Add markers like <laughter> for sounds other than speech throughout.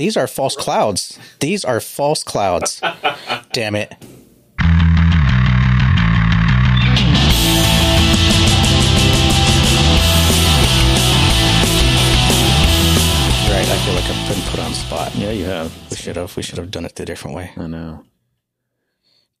These are false clouds. These are false clouds. <laughs> Damn it. Right, I feel like I've been put on the spot. Yeah, you have. We should have. We should have done it the different way. I know.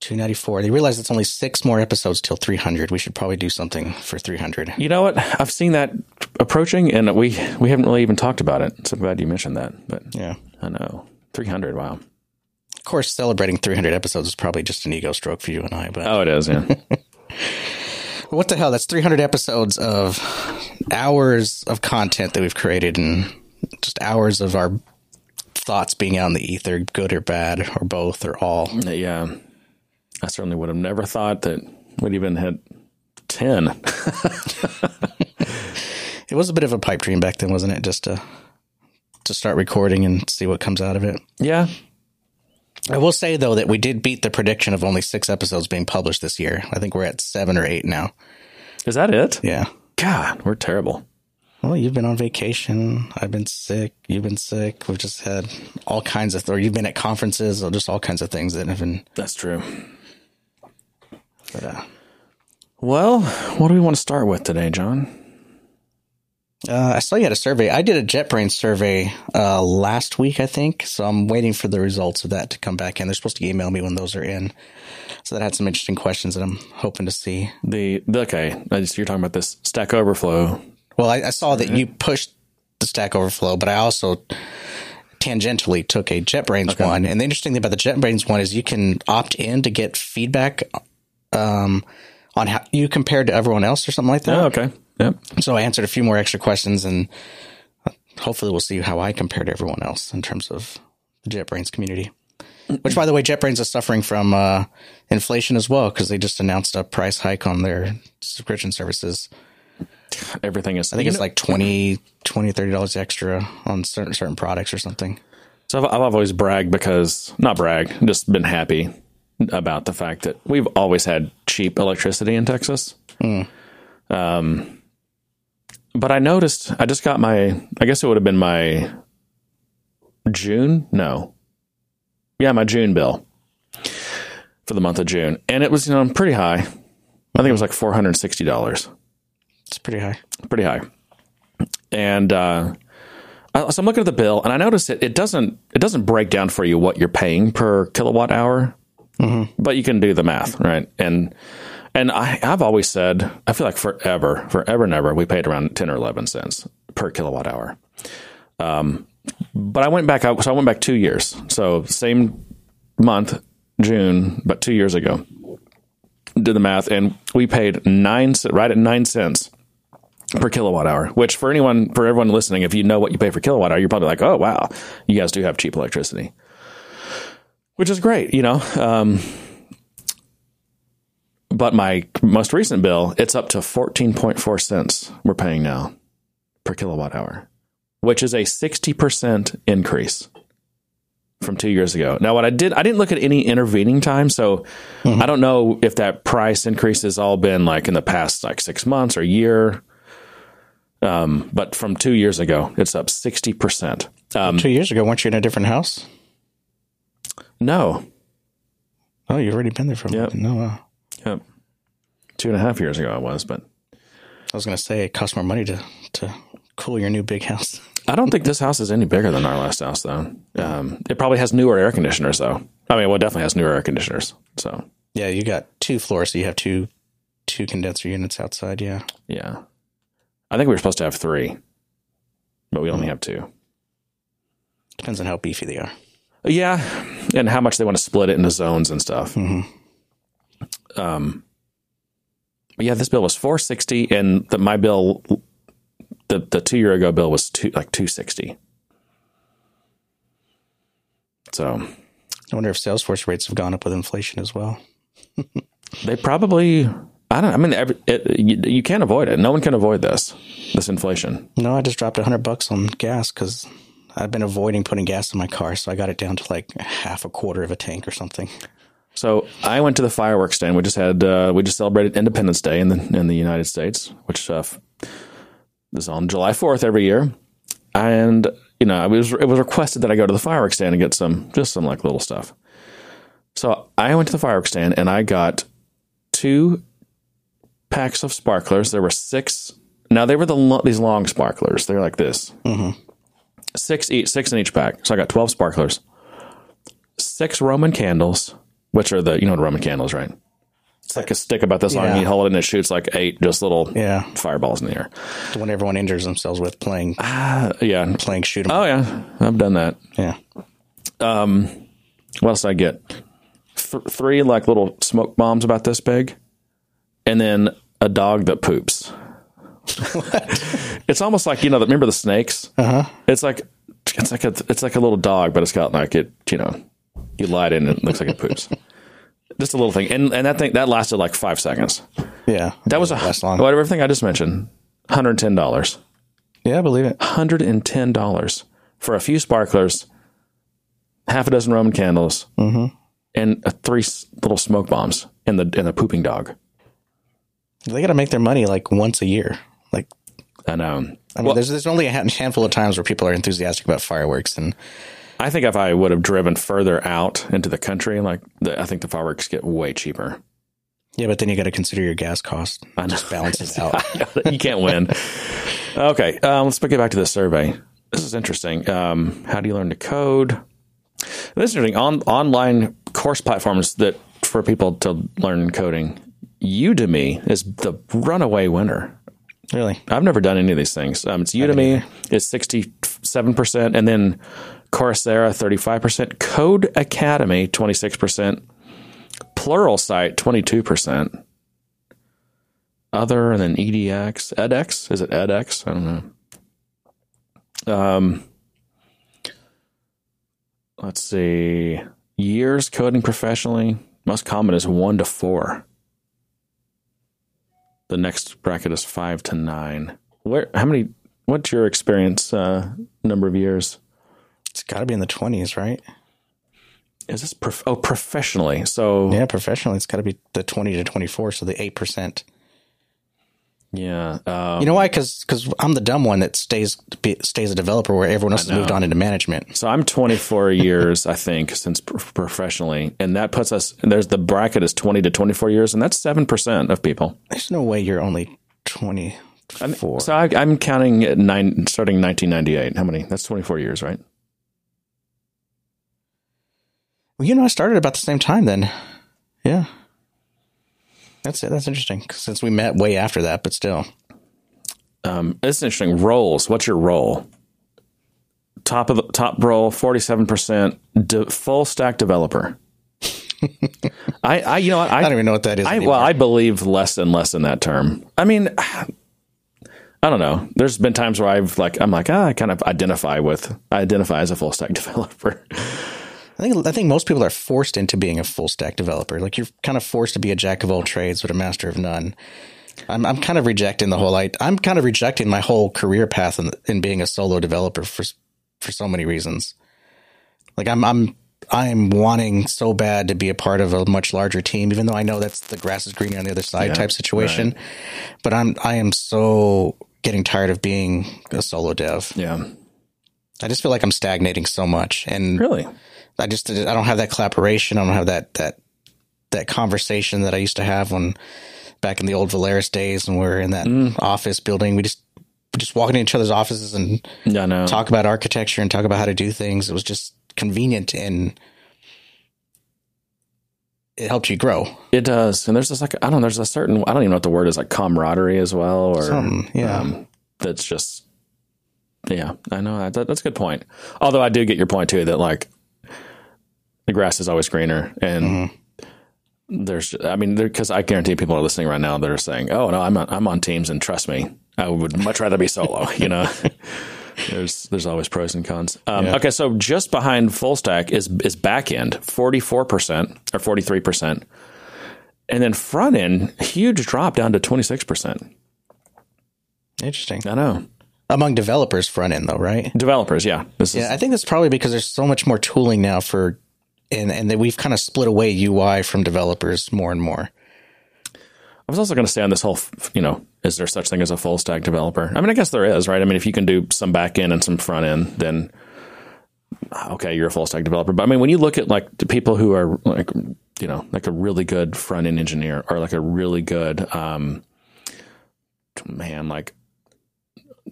294. They realize it's only six more episodes till 300. We should probably do something for 300. You know what? I've seen that approaching, and we we haven't really even talked about it. So I'm glad you mentioned that. But Yeah. I know. 300. Wow. Of course, celebrating 300 episodes is probably just an ego stroke for you and I, but Oh, it is. Yeah. <laughs> what the hell? That's 300 episodes of hours of content that we've created and just hours of our thoughts being out in the ether, good or bad, or both, or all. yeah. I certainly would have never thought that we'd even hit 10. <laughs> It was a bit of a pipe dream back then, wasn't it? Just to to start recording and see what comes out of it. yeah. I will say though that we did beat the prediction of only six episodes being published this year. I think we're at seven or eight now. Is that it? Yeah. God, we're terrible. Well, you've been on vacation. I've been sick. You've been sick. We've just had all kinds of, or you've been at conferences, or just all kinds of things that have been. That's true. But, uh, Well, what do we want to start with today, John? Uh, I saw you had a survey. I did a JetBrains survey uh, last week, I think. So I'm waiting for the results of that to come back in. They're supposed to email me when those are in. So that had some interesting questions that I'm hoping to see. The, the okay, I just- you're talking about this Stack Overflow. Well, I, I saw that you pushed the Stack Overflow, but I also tangentially took a JetBrains one. And the interesting thing about the JetBrains one is you can opt in to get feedback um, on how you compared to everyone else or something like that. Oh, okay. Yep. So I answered a few more extra questions, and hopefully we'll see how I compare to everyone else in terms of the JetBrains community. Which, by the way, JetBrains is suffering from uh, inflation as well because they just announced a price hike on their subscription services. Everything is. I think it's like 20 20 30 dollars extra on certain certain products or something. So I've, I've always bragged because not brag, just been happy about the fact that we've always had cheap electricity in Texas. Um, but I noticed I just got my. I guess it would have been my June. No, yeah, my June bill for the month of June, and it was you know pretty high. I think it was like four hundred sixty dollars It's pretty high. pretty high. And uh, so I'm looking at the bill, and I notice it. It doesn't. It doesn't break down for you what you're paying per kilowatt hour, but you can do the math, right? And and I, I've always said, I feel like forever, forever and ever, we paid around ten or eleven cents per kilowatt hour. Um, but I went back. I, so I went back two years. So same month, June, but two years ago. Did the math, and we paid nine right at nine cents per kilowatt hour. Which for anyone, for everyone listening, if you know what you pay for kilowatt hour, you're probably like, oh wow, you guys do have cheap electricity, which is great, you know. Um, but my most recent bill, it's up to fourteen point four cents we're paying now per kilowatt hour, which is a sixty percent increase from two years ago. Now, what I did, I didn't look at any intervening time, so I don't know if that price increase has all been like in the past like six months or year. Um, but from two years ago, it's up sixty percent. Um, Two years ago, weren't you in a different house? no, Oh, you've already been there for a Yep. minute. No, wow. Yep. two and a half years ago I was, but I was going to say it costs more money to to cool your new big house. I don't think this house is any bigger than our last house, though. Um, it probably has newer air conditioners, though. I mean, well, it definitely has newer air conditioners. So, Yeah, you got two floors, so you have two two condenser units outside. Yeah, yeah. I think we were supposed to have three, but we only have two. depends on how beefy they are. Yeah, and how much they want to split it into zones and stuff. Mhm. Um, yeah, this bill was four sixty, and the, my bill, the the two year ago bill was two like two sixty. So I wonder if Salesforce rates have gone up with inflation as well. <laughs> they probably, I don't. I mean, every, it, you, you can't avoid it. No one can avoid this this inflation. No, I just dropped a hundred bucks on gas because I've been avoiding putting gas in my car, so I got it down to like half a quarter of a tank or something. So I went to the fireworks stand. We just had uh, we just celebrated Independence Day in the in the United States, which uh, is on July fourth every year. And you know, it was it was requested that I go to the fireworks stand and get some just some like little stuff. So I went to the fireworks stand and I got two packs of sparklers. There were six. Now they were the these long sparklers. They're like this. Six each, six in each pack. So I got twelve sparklers, six Roman candles, which are the you know what Roman candles, right? It's like a stick about this long. Yeah. You hold it and it shoots like eight just little Yeah. fireballs in the air. The one everyone injures themselves with playing Uh, yeah. playing shoot 'em. Oh yeah, I've done that. Yeah. Um, What else did I get? Th- three like little smoke bombs about this big, and then a dog that poops. it's almost like you know. Remember the snakes? Uh huh. It's like it's like a it's like a little dog, but it's got like it. You know, you light in and it looks like it poops. Just a little thing, and and that thing that lasted like five seconds. Yeah. That was a last long. Whatever everything I just mentioned, hundred ten dollars. Yeah, I believe it. hundred and ten dollars for a few sparklers, half a dozen Roman candles, and uh, three little smoke bombs, and the and the pooping dog. They got to make their money like once a year. Like And know. I mean, there's there's only a handful of times where people are enthusiastic about fireworks, and I think if I would have driven further out into the country, like the, I think the fireworks get way cheaper. yeah, but then you got to consider your gas cost. I know. Just balance it <laughs> out. you can't win. Okay, um, let's get back to the survey. This is interesting. Um, how do you learn to code? This is interesting. On online course platforms that for people to learn coding, Udemy is the runaway winner. really? I've never done any of these things. Um, it's Udemy is sixty seven percent, and then Coursera thirty five percent, Codecademy twenty six percent, Plural Pluralsight twenty two percent. Other than EDX, edX is it edX? I don't know. Um, let's see. Years coding professionally. Most common is one to four. The next bracket is five to nine. Where? How many? What's your experience? Uh, number of years? It's got to be in the twenties, right? Is this prof- oh professionally? So Yeah, professionally, it's got to be the twenty to twenty four, so the eight percent. yeah. Um, You know why? Because because I'm the dumb one that stays stays a developer, where everyone else has moved on into management. so I'm 24 <laughs> years, I think, since pro- professionally, and that puts us. There's the bracket is 20 to 24 years, and that's seven percent of people. There's no way you're only twenty four. So I, I'm counting at nine, starting 1998. How many? That's 24 years, right? Well, you know, I started about the same time then. Yeah. That's it. That's interesting since we met way after that, but still. Um, it's interesting. Roles. What's your role? Top of the top role, forty-seven percent. De, full stack developer. I, I, you know. <laughs> I I, don't even know what that is. I, well, I believe less and less in that term. I mean, I don't know. There's been times where I've like, I'm like, ah, I kind of identify with, I identify as a full stack <laughs> developer. I think I think most people are forced into being a full stack developer. Like you're kind of forced to be a jack of all trades but a master of none. I'm I'm kind of rejecting the whole. I, I'm kind of rejecting my whole career path in, in being a solo developer for for so many reasons. Like I'm I'm I'm wanting so bad to be a part of a much larger team, even though I know that's the grass is greener on the other side type situation. But I'm I am so getting tired of being a solo dev. yeah. I just feel like I'm stagnating so much, and Really? I just I don't have that collaboration. I don't have that that that conversation that I used to have when back in the old Valeris days when we were in that office building. We just we just walk into each other's offices and Yeah, no. talk about architecture and talk about how to do things. It was just convenient and it helped you grow. It does. And there's just like, I don't know, there's a certain, I don't even know what the word is, like camaraderie as well, or Something, yeah. um, that's just, yeah, I know that, that's a good point. Although I do get your point too, that like the grass is always greener and there's, I mean, because I guarantee people are listening right now that are saying, oh no, I'm on, I'm on teams and trust me, I would much rather be solo, <laughs> you know? There's there's always pros and cons. Um, Yeah. Okay, so just behind full stack is is back end, forty four percent or forty three percent, and then front end huge drop down to twenty six percent. Interesting. I know Among developers front end though, right? developers, yeah, this is Yeah, I think that's probably because there's so much more tooling now for and and that we've kind of split away UI from developers more and more. I was also going to say on this whole, you know, is there such thing as a full stack developer? I mean, I guess there is, right? I mean, if you can do some back end and some front end, then okay, you're a full stack developer. But I mean, when you look at like the people who are like, you know, like a really good front end engineer or like a really good, um, man, like,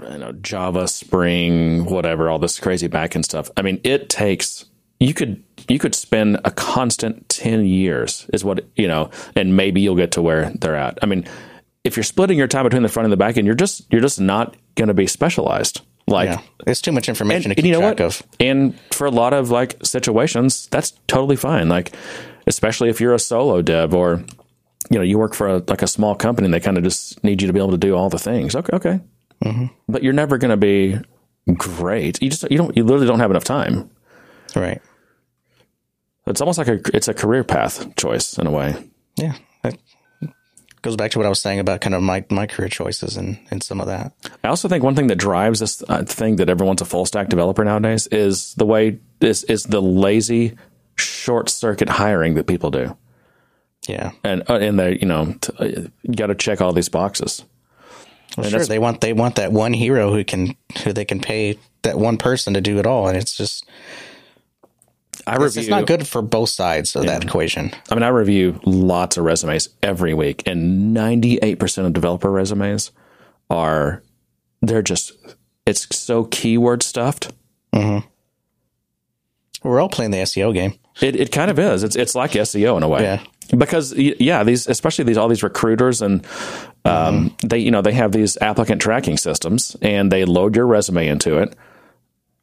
you know, Java, Spring, whatever, all this crazy back end stuff. I mean, it takes, you could, you could spend a constant 10 years is what, you know, and maybe you'll get to where they're at. I mean, if you're splitting your time between the front and the back end, you're just, you're just not going to be specialized. Like, Yeah, it's too much information and, to keep you know track what? of. And for a lot of like situations, that's totally fine. Like, especially if you're a solo dev or you know you work for a, like a small company and they kind of just need you to be able to do all the things. Okay, okay, Mm-hmm. but you're never going to be great. You just you don't you literally don't have enough time. Right. It's almost like a it's a career path choice in a way. Yeah. That goes back to what I was saying about kind of my, my career choices and, and some of that. I also think one thing that drives this uh, thing that everyone's a full stack developer nowadays is the way is is the lazy short circuit hiring that people do. Yeah. and uh, and they you know t- uh, you got to check all these boxes. Well, sure. They want they want that one hero who can who they can pay that one person to do it all, and it's just I it's, review. it's not good for both sides of that equation. I mean, I review lots of resumes every week, and ninety eight percent of developer resumes are they're just it's so keyword stuffed. We're all playing the SEO game. It it kind of is. It's it's like SEO in a way. Yeah. Because yeah, these especially these all these recruiters and um, they you know they have these applicant tracking systems and they load your resume into it,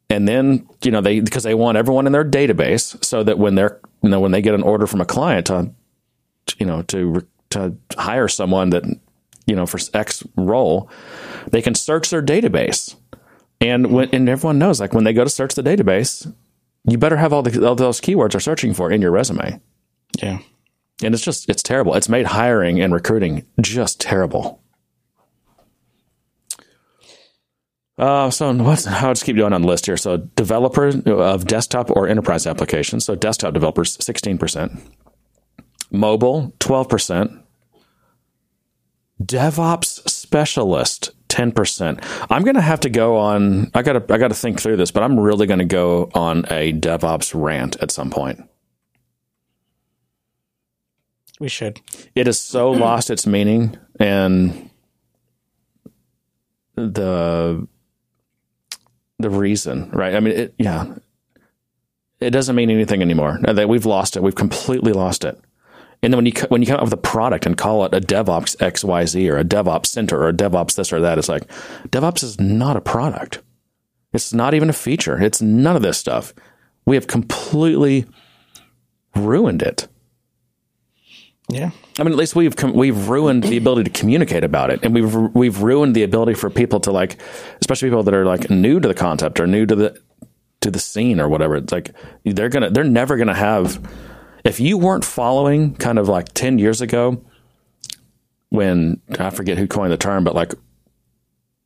and then you know they because they want everyone in their database so that when they're you know when they get an order from a client to you know to to hire someone that you know for X role, they can search their database, and when and everyone knows like when they go to search the database, you better have all, the, all those keywords are searching for in your resume. Yeah. And it's just, it's terrible. It's made hiring and recruiting just terrible. Uh, so what's, I'll just keep going on the list here. So developer of desktop or enterprise applications. So desktop developers, 16%. Mobile, 12%. DevOps specialist, 10%. I'm going to have to go on, I got to, I got to think through this, but I'm really going to go on a DevOps rant at some point. We should. it has so lost its meaning and the the reason right i mean it yeah it doesn't mean anything anymore that we've lost it we've completely lost it and then when you when you come up with a product and call it a DevOps XYZ or a DevOps Center or a DevOps this or that, it's like DevOps is not a product. It's not even a feature. It's none of this stuff. We have completely ruined it. Yeah. I mean, at least we've com- we've ruined the ability to communicate about it, and we've we've ruined the ability for people to like, especially people that are like new to the concept or new to the to the scene or whatever. It's like they're gonna they're never gonna have. If you weren't following, kind of like ten years ago, when I forget who coined the term, but like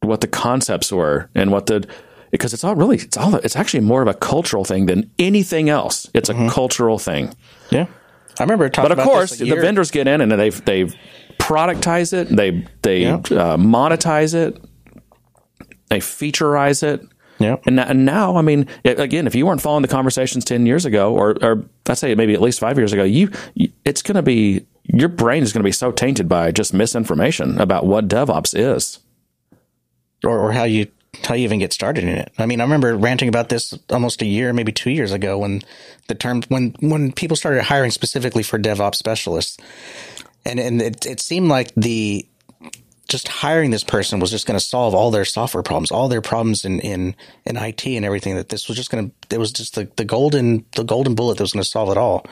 what the concepts were and what the because it's all really it's all it's actually more of a cultural thing than anything else. It's a mm-hmm. cultural thing. Yeah. I remember talking But of course, the vendors get in and they they productize it, they they Yeah. uh, monetize it, they featureize it. Yeah. And, and now, I mean, again, if you weren't following the conversations ten years ago, or, or I'd say maybe at least five years ago, you, you it's going to be your brain is going to be so tainted by just misinformation about what DevOps is. or, or how you how you even get started in it. I mean, I remember ranting about this almost a year, maybe two years ago, when the term when when people started hiring specifically for DevOps specialists, and and it, it seemed like the just hiring this person was just going to solve all their software problems, all their problems in in in IT and everything. That this was just going to it was just the the golden the golden bullet that was going to solve it all.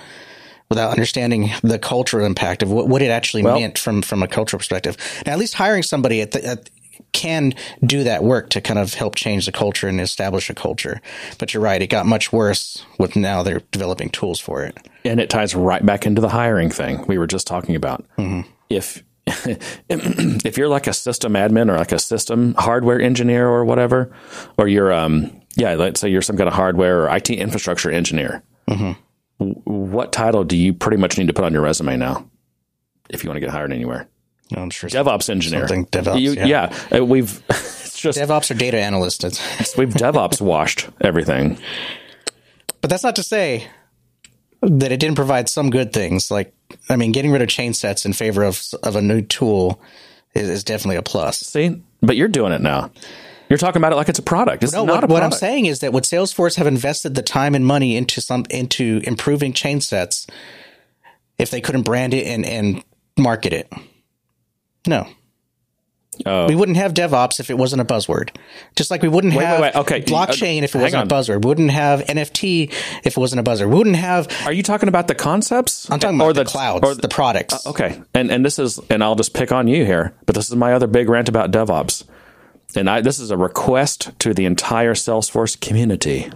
Without understanding the cultural impact of what, what it actually meant from from a cultural perspective, now at least hiring somebody at the, at can do that work to kind of help change the culture and establish a culture. But you're right; it got much worse with now they're developing tools for it. and it ties right back into the hiring thing we were just talking about. If <clears throat> if you're like a system admin or like a system hardware engineer or whatever, or you're um yeah, let's say you're some kind of hardware or IT infrastructure engineer, w- what title do you pretty much need to put on your resume now if you want to get hired anywhere? I'm sure DevOps engineer. Something DevOps, You- yeah. yeah, uh, we've <laughs> it's just DevOps or data analyst. We've DevOps washed everything. But that's not to say that it didn't provide some good things. Like, I mean, getting rid of change sets in favor of of a new tool is, is definitely a plus. See, but you're doing it now. You're talking about it like it's a product. It's No, not what, a what I'm saying is that would Salesforce have invested the time and money into some into improving change sets if they couldn't brand it and, and market it? No. Oh. We wouldn't have DevOps if it wasn't a buzzword. Just like we wouldn't Wait, have wait, wait. Okay. blockchain if it wasn't on. a buzzword. We wouldn't have NFT if it wasn't a buzzword. We wouldn't have Are you talking about the concepts? I'm talking about the, clouds, or the products. Uh, okay, and and this is, and I'll just pick on you here, but this is my other big rant about DevOps, and I this is a request to the entire Salesforce community.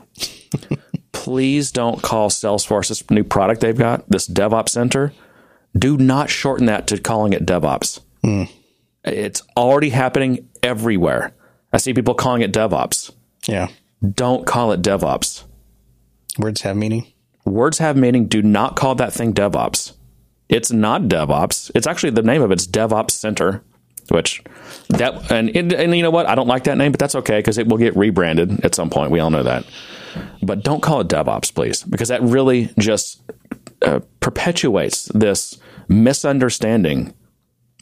<laughs> Please don't call Salesforce this new product they've got, this DevOps Center. Do not shorten that to calling it DevOps. It's already happening everywhere. I see people calling it DevOps. Yeah. Don't call it DevOps. Words have meaning. Words have meaning. Do not call that thing DevOps. It's not DevOps. It's actually the name of it's DevOps Center, which that and and, and you know what? I don't like that name, but that's okay because it will get rebranded at some point. We all know that. But don't call it DevOps, please, because that really just uh, perpetuates this misunderstanding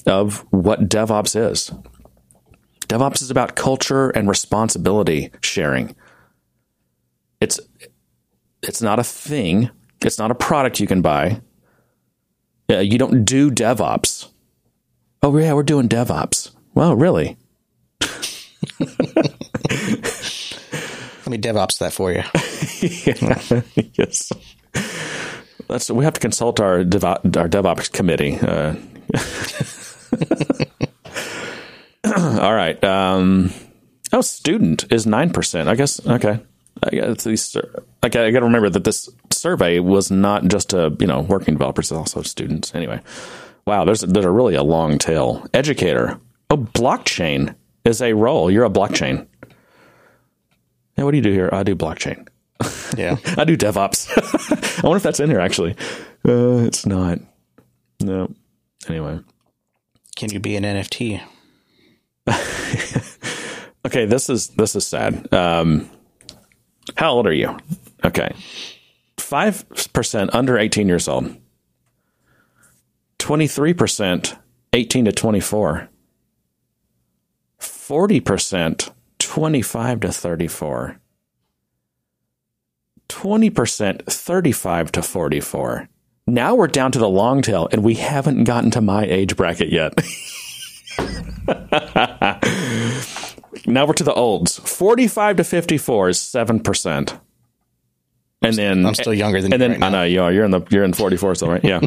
of what DevOps is. DevOps is about culture and responsibility sharing. It's it's not a thing. It's not a product you can buy. Uh, you don't do DevOps. Oh yeah, we're doing DevOps. Well, really? <laughs> Let me DevOps that for you. <laughs> yes. That's we have to consult our Devo- our DevOps committee. Uh, <laughs> <laughs> all right. Um, oh, student is nine percent. I guess. Okay. I guess these. Okay, I got to remember that this survey was not just a, you know working developers, it's also students. Anyway, wow. There's there's a really a long tail. Educator. Oh, blockchain is a role. You're a blockchain. Yeah, what do you do here? I do blockchain. Yeah. <laughs> I do DevOps. <laughs> I wonder if that's in here actually. Uh, it's not. No. Anyway. Can you be an NFT? <laughs> Okay, this is this is sad. Um, how old are you? Okay. 5% under 18 years old. 23% 18 to 24. 40% 25 to 34. 20% 35 to 44. Now we're down to the long tail and we haven't gotten to my age bracket yet. <laughs> now we're to the olds. 45 to 54 is 7%. And then I'm still younger than and you then right I know you are. You're in the you're in 44 still, right? Yeah.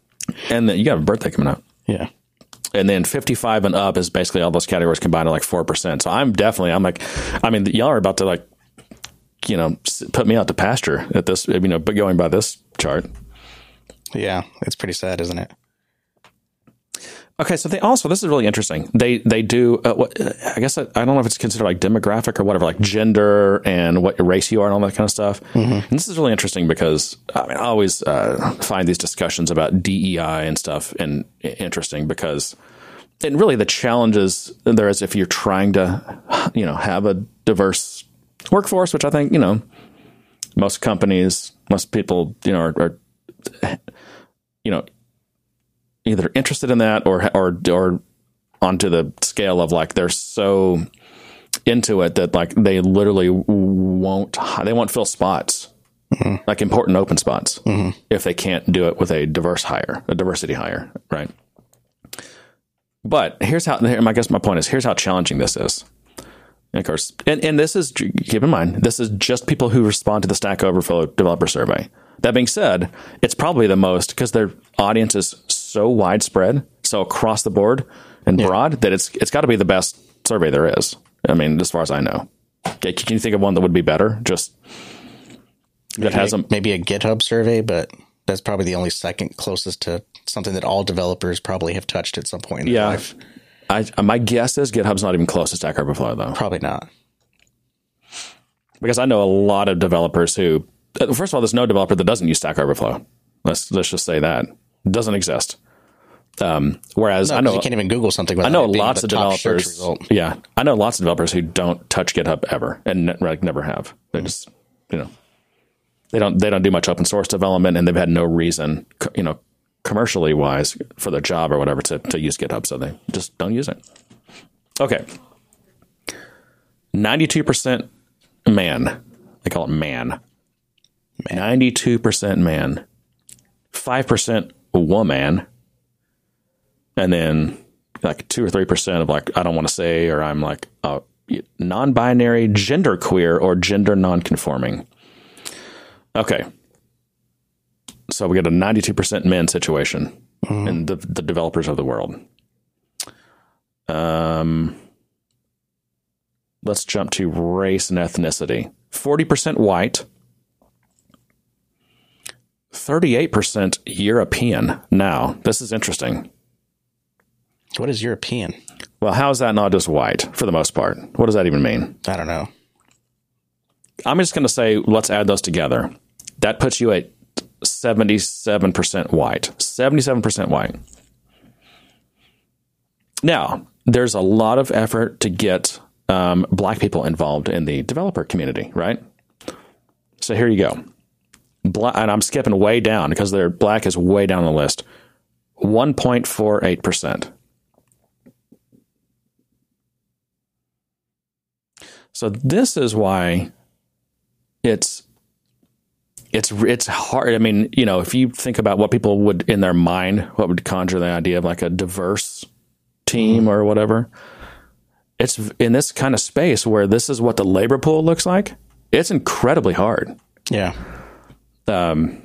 <laughs> and then you got a birthday coming up. Yeah. And then 55 and up is basically all those categories combined are like 4%. So I'm definitely, I'm like, I mean, y'all are about to like, you know, put me out to pasture at this, you know, but going by this chart. Yeah. It's pretty sad, isn't it? Okay, so they also this is really interesting. They they do uh, what I guess I, I don't know if it's considered like demographic or whatever, like gender and what race you are and all that kind of stuff. And this is really interesting because I mean I always uh, find these discussions about DEI and stuff and interesting because and really the challenges there is if you're trying to you know have a diverse workforce, which I think you know most companies, most people you know are, are you know either interested in that or or or onto the scale of like they're so into it that like they literally won't they won't fill spots. Mm-hmm. Like important open spots mm-hmm. if they can't do it with a diverse hire a diversity hire right? But here's how I guess my point is here's how challenging this is. And of course and, and this is keep in mind this is just people who respond to the Stack Overflow developer survey that being said it's probably the most because their audience is so widespread so across the board and broad that it's it's got to be the best survey there is I mean as far as I know can you think of one that would be better just that has a maybe a GitHub survey, but that's probably the only second closest to something that all developers probably have touched at some point in their Yeah. life. I, my guess is GitHub's not even close to Stack Overflow though, Probably not. because I know a lot of developers who, first of all, there's no developer that doesn't use Stack Overflow. Let's let's just say that it doesn't exist. Um, whereas No, I know you can't even Google something. I know lots of developers. Yeah, I know lots of developers who don't touch GitHub ever and ne- like never have. They just you know they don't they don't do much open source development and they've had no reason you know commercially wise for their job or whatever to to use GitHub, so they just don't use it. Okay, ninety two percent man. They call it man. Ninety two percent man. Five percent woman and then like two or three percent of like I don't want to say or I'm like uh, non-binary, gender queer, or gender non-conforming. Okay, so we get a ninety-two percent men situation in the the developers of the world. Um, let's jump to race and ethnicity. Forty percent white. 38% European. Now, this is interesting. What is European? Well, how is that not just white for the most part? What does that even mean? I don't know. I'm just going to say let's add those together. That puts you at 77% white. 77% white. Now, there's a lot of effort to get um, black people involved in the developer community, right? So here you go. Black, and I'm skipping way down because their black is way down the list. 1.48%. So this is why it's it's it's hard. I mean, you know, if you think about what people would in their mind, what would conjure the idea of like a diverse team or whatever. It's in this kind of space where this is what the labor pool looks like. It's incredibly hard. Yeah. Um,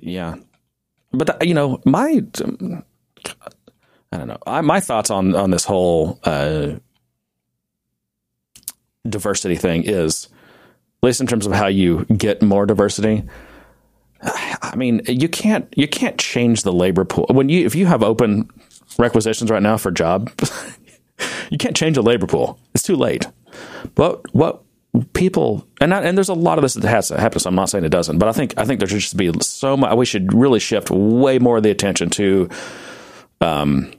yeah, but uh, you know, my I don't know. I, my thoughts on on this whole uh, diversity thing is, at least in terms of how you get more diversity. I mean, you can't you can't change the labor pool when you if you have open requisitions right now for job, <laughs> you can't change the labor pool. It's too late. But what people and I, and there's a lot of this that has to happen. So I'm not saying it doesn't, but I think I think there should just be so much. We should really shift way more of the attention to, um,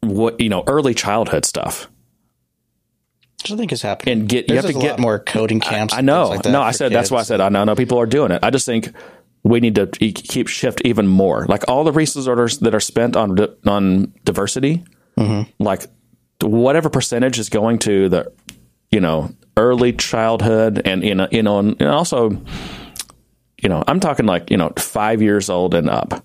what you know, early childhood stuff. Which I think is happening. And get- you have to get- more coding camps. I and know. like no, I said that's why I said I know. I know people are doing it. I just think we need to keep shift even more. Like all the resources that are spent on on diversity, like whatever percentage is going to the you know early childhood and you know you know and also you know I'm talking like you know five years old and up.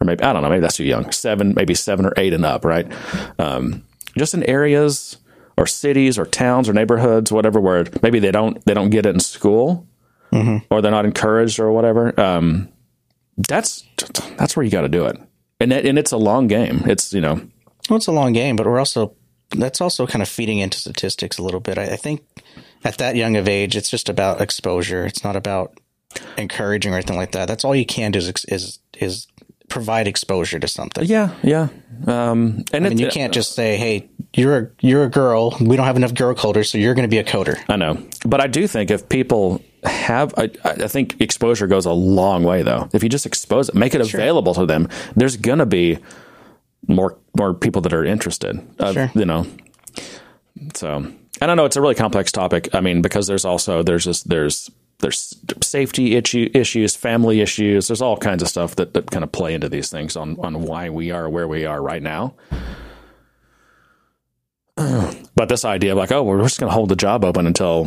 Or maybe I don't know. Maybe that's too young. Seven, maybe seven or eight and up, right? Um, just in areas or cities or towns or neighborhoods, whatever, where maybe they don't they don't get it in school or they're not encouraged or whatever. Um, that's that's where you got to do it, and it, and it's a long game. It's you know Well, it's a long game, but we're also that's also kind of feeding into statistics a little bit. I, I think at that young of age, it's just about exposure. It's not about encouraging or anything like that. That's all you can do is is is provide exposure to something. yeah yeah, um, and I mean, you can't just say, "Hey, you're a you're a girl. We don't have enough girl coders, so you're going to be a coder." I know, but I do think if people have, I, I think exposure goes a long way. Though, if you just expose it, make it available to them, there's gonna be more more people that are interested. Uh, Sure. You know, so and I know it's a really complex topic. I mean, because there's also there's just there's there's safety issue, issues, family issues. There's all kinds of stuff that, that kind of play into these things on on why we are where we are right now. <clears throat> But this idea of like, oh, we're just going to hold the job open until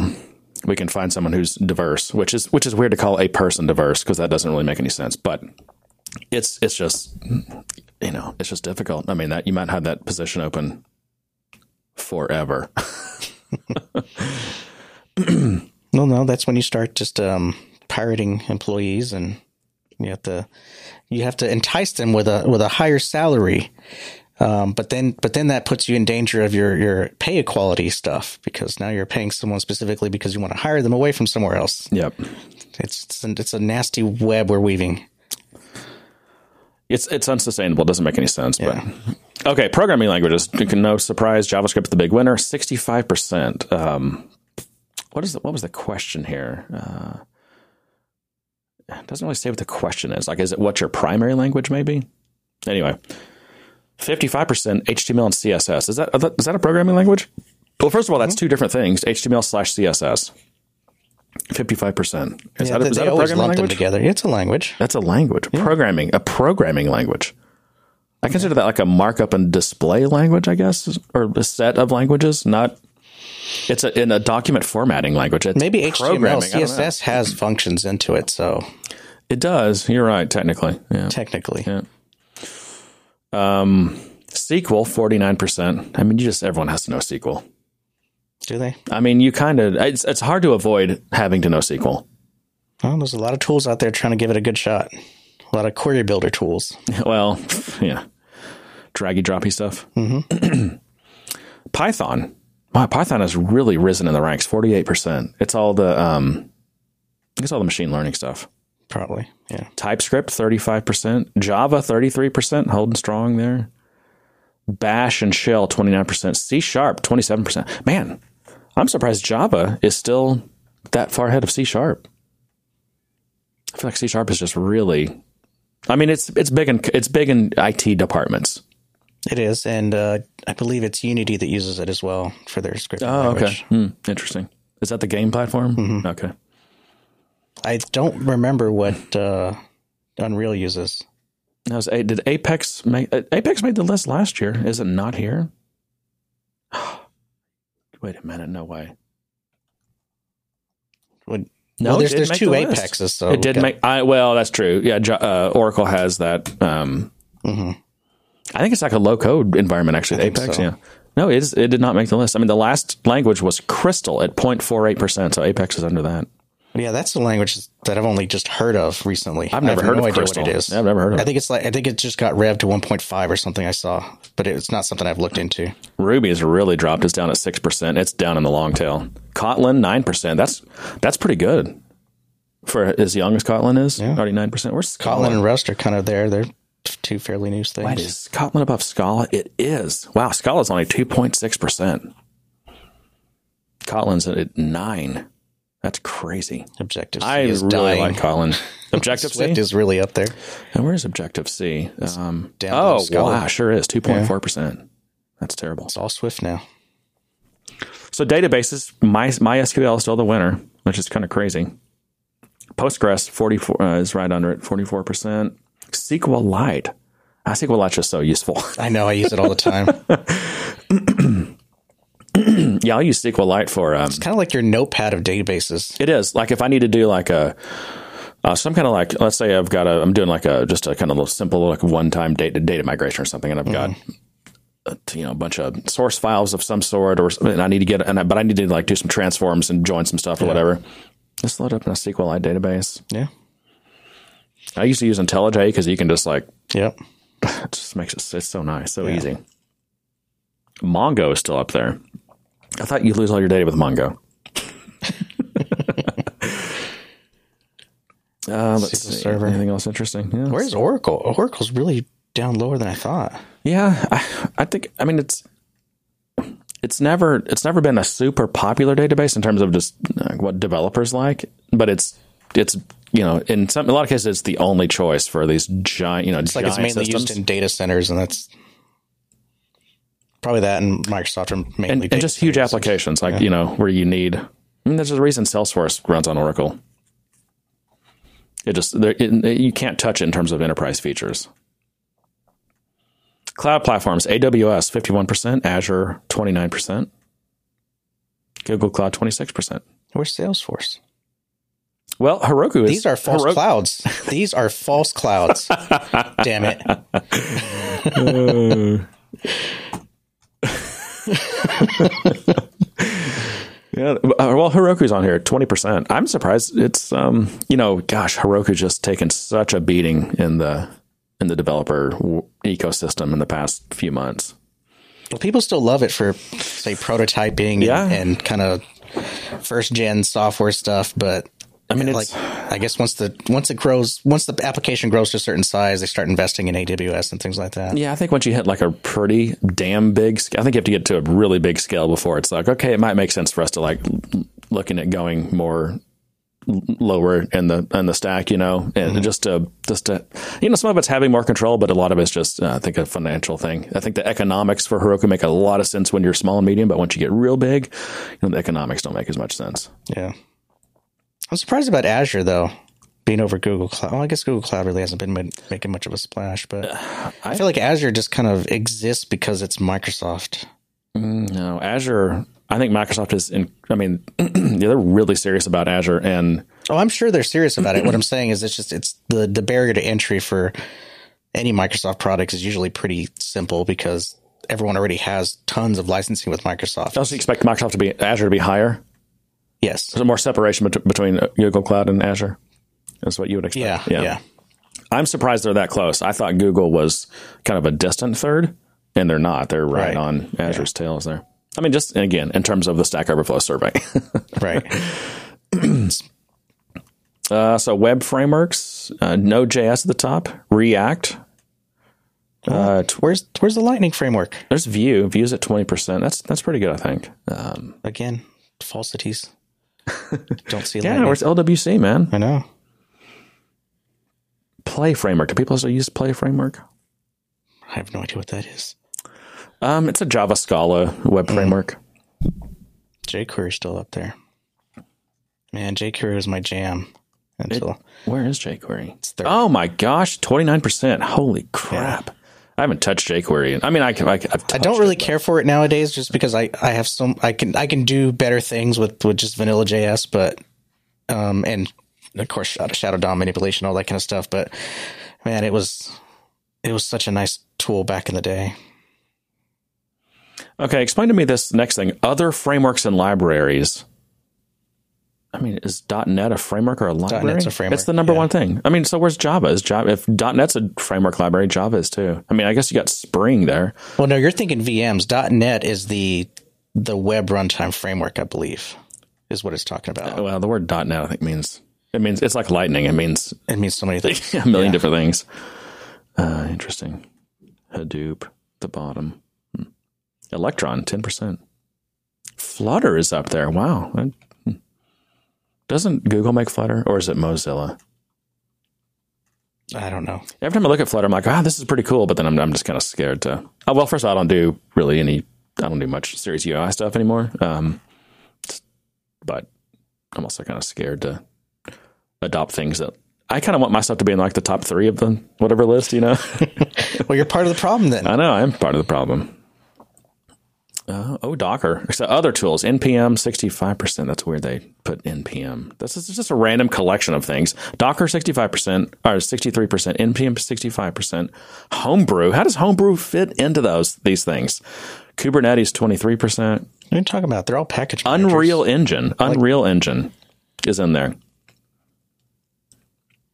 we can find someone who's diverse, which is which is weird to call a person diverse because that doesn't really make any sense. But it's it's just you know it's just difficult. I mean that you might have that position open forever. <laughs> No, no, that's when you start just um, pirating employees, and you have to you have to entice them with a with a higher salary. Um, but then, but then that puts you in danger of your your pay equality stuff because now you're paying someone specifically because you want to hire them away from somewhere else. yep. It's it's a, it's a nasty web we're weaving. It's it's unsustainable. It doesn't make any sense. But okay, programming languages. No surprise, JavaScript the big winner. Sixty five percent. Um, what is the, what was the question here? Uh, it doesn't really say what the question is. Like, is it what your primary language maybe? Anyway, 55% HTML and CSS. Is that is that a programming language? Well, first of all, that's two different things: HTML slash CSS. Fifty-five percent. Is Yeah, that, they, is that they always programming lump them language? together. It's a language. That's a language. Programming. A programming language. I consider that like a markup and display language, I guess, or a set of languages. Not. It's a, in a document formatting language. It's Maybe HTML, programming. I don't know. CSS has functions into it, so It does. You're right. Technically, yeah. technically, Yeah. Um, SQL, forty nine percent. I mean, you just everyone has to know SQL. Do they? I mean, you kind of it's it's hard to avoid having to know SQL. Well, there's a lot of tools out there trying to give it a good shot. A lot of query builder tools. <laughs> Well, yeah, draggy droppy stuff. Mm-hmm. <clears throat> Python. Wow, Python has really risen in the ranks. Forty eight percent. It's all the um, it's all the machine learning stuff. Probably, yeah. TypeScript, 35%. Java, 33%, holding strong there. Bash and Shell, 29%. C Sharp, 27%. Man, I'm surprised Java is still that far ahead of C Sharp. I feel like C Sharp is just really. I mean, it's it's big in it's big in IT departments. It is, and uh, I believe it's Unity that uses it as well for their scripting Oh, okay. Hmm, interesting. Is that the game platform? Okay. I don't remember what uh, Unreal uses. That was, did Apex make uh, Apex made the list last year? Is it not here? <sighs> <sighs> <sighs> Wait a minute, no way. Would- No, well, there's there's two the list. apexes, so it did got- make. I well, that's true. Yeah, uh, Oracle has that. Um, Mhm. I think it's like a low code environment actually. Apex, so. yeah. No, it is. It did not make the list. I mean, the last language was Crystal at 0.48 percent. So Apex is under that. Yeah, that's the language that I've only just heard of recently. I've never heard no of Crystal. what it is. Yeah, I've never heard of I think it's like I think it just got revved to 1.5 or something. I saw, but it's not something I've looked into. Ruby has really dropped. It's down at six percent. It's down in the long tail. Kotlin nine percent. That's that's pretty good for as young as Kotlin is. Already nine percent. Where's Kotlin and Rust are kind of there. They're two fairly new things. Wait, is Kotlin above Scala? It is. Wow, Scala's only two point six percent. Kotlin's at nine. That's crazy. Objective C I is really dying. like Kotlin. <laughs> Objective C. Swift is really up there. And where's Objective C? Um, oh, wow, sure is two point four percent. That's terrible. It's all Swift now. So databases, my MySQL is still the winner, which is kind of crazy. Postgres 44 uh, is right under it, 44%. SQLite. Ah, SQLite's just so useful. I know. I use it all the time. <laughs> <clears throat> yeah, I'll use SQLite for um, it's kind of like your notepad of databases. It is like if I need to do like a uh, some kind of like let's say I've got a I'm doing like a just a kind of little simple like one time data data migration or something, and I've got uh, you know a bunch of source files of some sort, or and I need to get and I, but I need to like do some transforms and join some stuff or whatever. Just load up in a SQLite database. Yeah. I used to use IntelliJ because you can just like Yep. <laughs> it just makes it it's so nice, so easy. Mongo is still up there. I thought you'd lose all your data with Mongo. uh, let's SQL see. Server. Anything else interesting? Yeah. Where's Oracle? Oracle's really down lower than I thought. Yeah, I, I think. I mean, it's it's never it's never been a super popular database in terms of just uh, what developers like, but it's it's you know in some a lot of cases it's the only choice for these giant you know It's like it's mainly systems. used in data centers, and that's probably that and Microsoft are mainly and, and just huge applications like you know where you need. I mean, there's a reason Salesforce runs on Oracle. It just there, it, you can't touch it in terms of enterprise features. Cloud platforms: AWS fifty one percent, Azure twenty nine percent, Google Cloud twenty six percent. Where's Salesforce? Well, Heroku is These are false Heroku- clouds. <laughs> These are false clouds. Damn it. <laughs> <laughs> Uh, <laughs> Yeah, uh, well, Heroku's on here, twenty percent. I'm surprised. It's um, you know, gosh, Heroku's just taken such a beating in the in the developer w- ecosystem in the past few months. Well, people still love it for, say, prototyping Yeah. and, and kind of first gen software stuff. But I mean, like, I guess once the once it grows, once the application grows to a certain size, they start investing in AWS and things like that. Yeah, I think once you hit like a pretty damn big, I think you have to get to a really big scale before it's like, okay, it might make sense for us to like looking at going more lower in the in the stack, you know, and just to just to you know, some of it's having more control, but a lot of it's just uh, I think a financial thing. I think the economics for Heroku make a lot of sense when you're small and medium, but once you get real big, you know, the economics don't make as much sense. Yeah. I'm surprised about Azure though, being over Google Cloud. Well, I guess Google Cloud really hasn't been ma- making much of a splash, but uh, I feel like Azure just kind of exists because it's Microsoft. Mm, no, Azure. I think Microsoft is in. I mean, <clears throat> yeah, they're really serious about Azure, and Oh, I'm sure they're serious about it. what I'm saying is it's just it's the the barrier to entry for any Microsoft product is usually pretty simple because everyone already has tons of licensing with Microsoft. Also expect Microsoft to be Azure to be higher. Yes. There's more separation bet- between Google Cloud and Azure. That's what you would expect. Yeah, yeah. I'm surprised they're that close. I thought Google was kind of a distant third, and they're not. They're right, Right. on Azure's tails there. I mean, just again in terms of the Stack Overflow survey. <laughs> Right. <clears throat> uh, so web frameworks, uh, Node.js at the top, React. Uh, t- where's where's the Lightning framework? there's Vue. Vue's at twenty percent. That's that's pretty good, I think. Again, falsities. <laughs> Don't see Yeah, Lightning. where's LWC, man? I know. Play framework. Do people still use Play framework? I have no idea what that is. Um, it's a Java Scala web framework. jQuery's still up there. Man, jQuery was my jam until Where is jQuery? it's. Oh my gosh, twenty nine percent! Holy crap! I haven't touched jQuery. I mean, I can. I, I don't really care for it nowadays, just because I, I have some I can I can do better things with, with just vanilla JS, but um and of course shadow, shadow DOM manipulation, all that kind of stuff. But man, it was it was such a nice tool back in the day. Okay, explain to me this next thing. Other frameworks and libraries. I mean, is .NET a framework or a library? .NET's a framework, It's the number yeah. one thing. I mean, so where's Java? Is Java if .NET's a framework library, Java is too. I mean, I guess you got Spring there. Well, no, you're thinking VMs. .NET is the the web runtime framework, I believe, is what it's talking about. Well, the word .NET I think means it means it's like lightning. It means It means so many things. <laughs> a million different things. Uh, interesting. Hadoop, the bottom. Hmm. Electron, ten percent. Flutter is up there. Wow. Doesn't Google make Flutter, or is it Mozilla? I don't know. Every time I look at Flutter, I'm like, ah, this is pretty cool. But then I'm, I'm just kind of scared to. Oh, well, first of all, I don't do really any. I don't do much Series UI stuff anymore. Um, but I'm also kind of scared to adopt things that I kind of want my stuff to be in like the top three of the whatever list. You know. <laughs> Well, you're part of the problem then. I know I'm part of the problem. Uh, oh, Docker. So other tools, npm sixty five percent. That's weird. They put npm. This is just a random collection of things. Docker sixty five percent or sixty three percent. npm sixty five percent. Homebrew. How does Homebrew fit into those these things? Kubernetes twenty three percent. What are you talking about? They're all package managers. Unreal Engine. Unreal Engine is in there.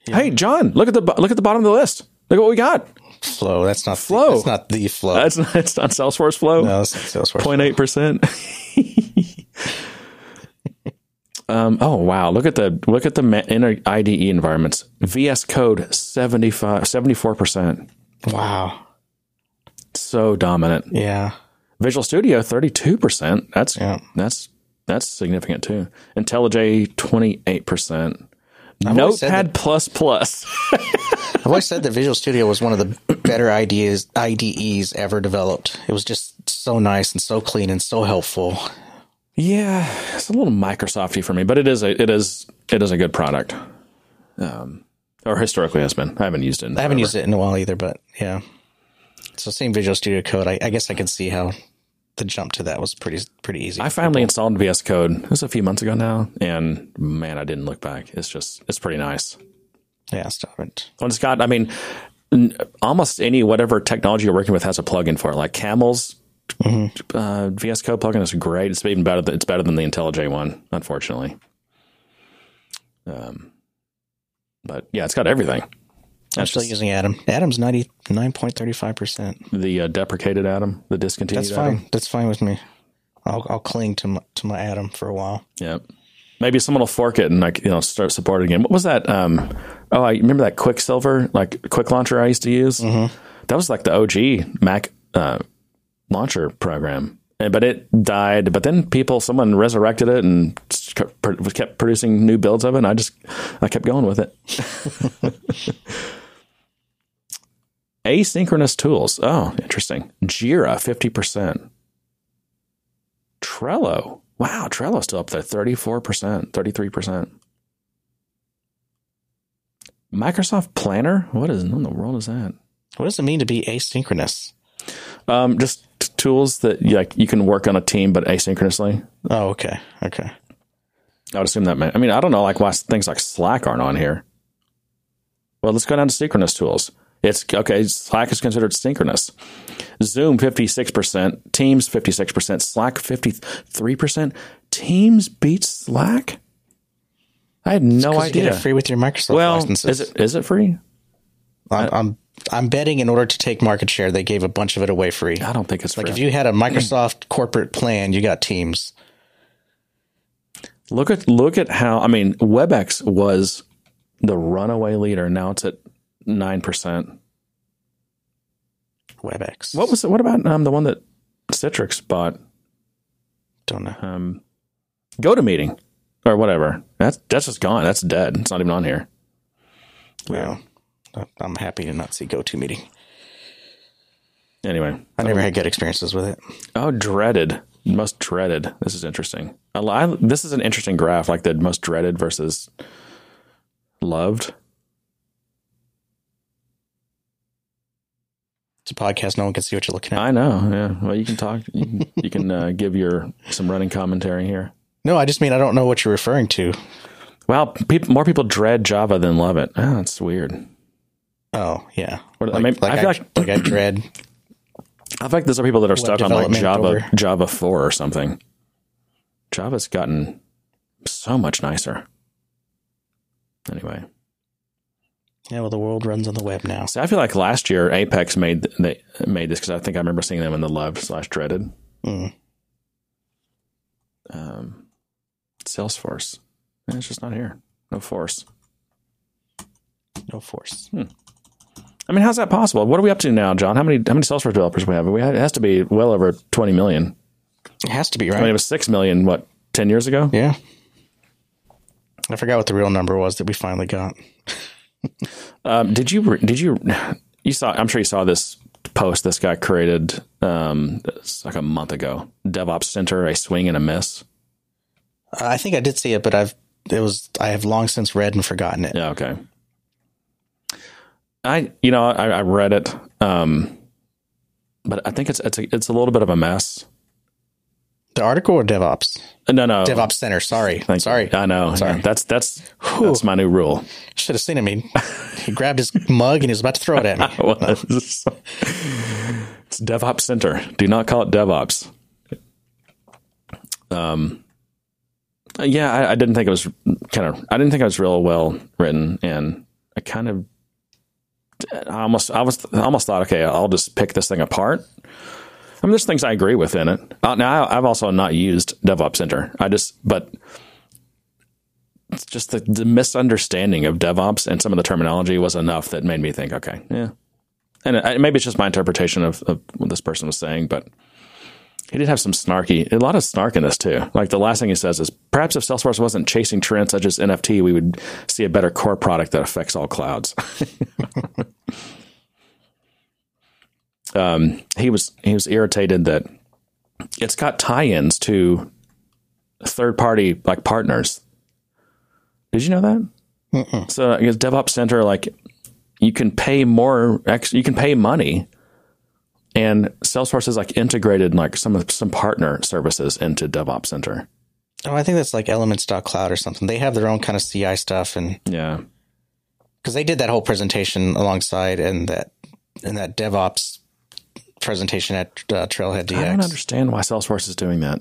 Hey, John, look at the look at the bottom of the list. Look at what we got. Flow. That's not Flow. The, that's not the flow. That's not, it's not Salesforce Flow. no, that's not Salesforce. 0.8 percent. <laughs> Um, oh wow! Look at the look at the inner IDE environments. VS Code 74 percent, Wow. so dominant. Yeah. Visual Studio thirty two percent. That's Yeah. that's that's significant too. IntelliJ twenty eight percent. Said Notepad plus plus. <laughs> I've always said that Visual Studio was one of the <clears throat> better ideas IDEs ever developed. It was just so nice and so clean and so helpful. yeah, it's a little Microsofty for me, but it is a it is it is a good product. Um, or historically has been. I haven't used it. In I haven't used it in a while either, but yeah. So same Visual Studio Code. I, I guess I can see how the jump to that was pretty pretty easy. I finally installed VS Code. It was a few months ago now, and man, I didn't look back. It's just it's pretty nice. yeah, stop it. Well, it's got. I mean, almost any whatever technology you're working with has a plugin for it. Like Camel's uh, VS Code plugin is great. It's even better. Than, it's better than the IntelliJ one, unfortunately. Um, but yeah, it's got everything. I'm still using Atom. Atom's ninety nine point thirty five percent. the uh, deprecated Atom, the discontinued. That's Atom. fine. That's fine with me. I'll I'll cling to my to my Atom for a while. Yeah. Maybe someone will fork it and like you know start supporting it again. What was that? Um, oh, I remember that Quicksilver like quick launcher I used to use. That was like the OG Mac uh, launcher program, but it died. But then people, someone resurrected it and kept kept producing new builds of it. And I just, I kept going with it. <laughs> <laughs> Asynchronous tools. Oh, interesting. Jira, 50%. Trello. Wow, Trello's still up there, 34%, 33%. Microsoft Planner? What is in the world is that? What does it mean to be asynchronous? Um, just t- tools that you, like you can work on a team, but asynchronously. Oh, okay. Okay. I would assume that. Meant, I mean, I don't know, like why things like Slack aren't on here. Well, let's go down to synchronous tools. It's okay. Slack is considered synchronous. Zoom fifty six percent, Teams fifty six percent, Slack fifty three percent. Teams beats Slack. I had no You idea. it free with your Microsoft well, licenses. is it is it free? I'm, I'm I'm betting in order to take market share, they gave a bunch of it away free. I don't think it's Like free. if you had a Microsoft corporate plan, you got Teams. Look at look at how I mean WebEx was the runaway leader. Now it's at nine percent. WebEx. What was it? What about um, the one that Citrix bought? Don't know. Um, GoToMeeting or whatever. That's that's just gone. That's dead. It's not even on here. Well, I'm happy to not see GoToMeeting. Anyway, I never had good experiences with it. oh, dreaded, most dreaded. This is interesting. I, I, this is an interesting graph, like the most dreaded versus loved. It's a podcast; no one can see what you're looking at. I know. Yeah. Well, you can talk. You can, you can uh, <laughs> give your some running commentary here. No, I just mean I don't know what you're referring to. Well, people, more people dread Java than love it. Oh, that's weird. Oh, yeah. I like, mean, like I I, feel like- like I dread. I feel like there's some people that are stuck on like Java over- Java four or something. Java's gotten so much nicer. Anyway, Yeah, well, the world runs on the web now. so I feel like last year Apex made they made this because I think I remember seeing them in the loved slash dreaded. Mm. Um, Salesforce, Eh, it's just not here. No force. No force. Hmm. I mean, how's that possible? What are we up to now, John? How many how many Salesforce developers we have? We had, it has to be well over twenty million. It has to be right. I mean, it was six million. What ten years ago? yeah. I forgot what the real number was that we finally got. Um, did you did you you saw? I'm sure you saw this post this guy created um, like a month ago. DevOps Center, a swing and a miss. I think I did see it, but I've it was I have long since read and forgotten it. Yeah, okay. I you know I, I read it, um, but I think it's it's a, it's a little bit of a mess. The article or DevOps? No, no, DevOps Center. Sorry, Thank you. sorry. I know. Sorry. Yeah, that's that's that's my new rule. Should have seen him. He, he grabbed his mug and he was about to throw it at me. <laughs> it's DevOps Center. Do not call it DevOps. Um, yeah, I, I didn't think it was kind of. I didn't think it was real well written, and I kind of, I almost, I was, I almost thought, okay, I'll just pick this thing apart. I mean, there's things I agree with in it. Uh, now, I've also not used DevOps Center. I just, but it's just the, the misunderstanding of DevOps and some of the terminology was enough that made me think, okay, yeah. And it, maybe it's just my interpretation of, of what this person was saying, but he did have some snarky, a lot of snark in this too. Like the last thing he says is, perhaps if Salesforce wasn't chasing trends such as NFT, we would see a better core product that affects all clouds. <laughs> um, he was he was irritated that it's got tie-ins to third party like partners. Did you know that? So I guess DevOps Center, like you can pay more, you can pay money, and Salesforce is like integrated like some of some partner services into DevOps Center. Oh, I think that's like Elements.cloud or something. They have their own kind of CI stuff, and Yeah, because they did that whole presentation alongside and that and that DevOps presentation at uh, TrailheaDX. I don't understand why Salesforce is doing that.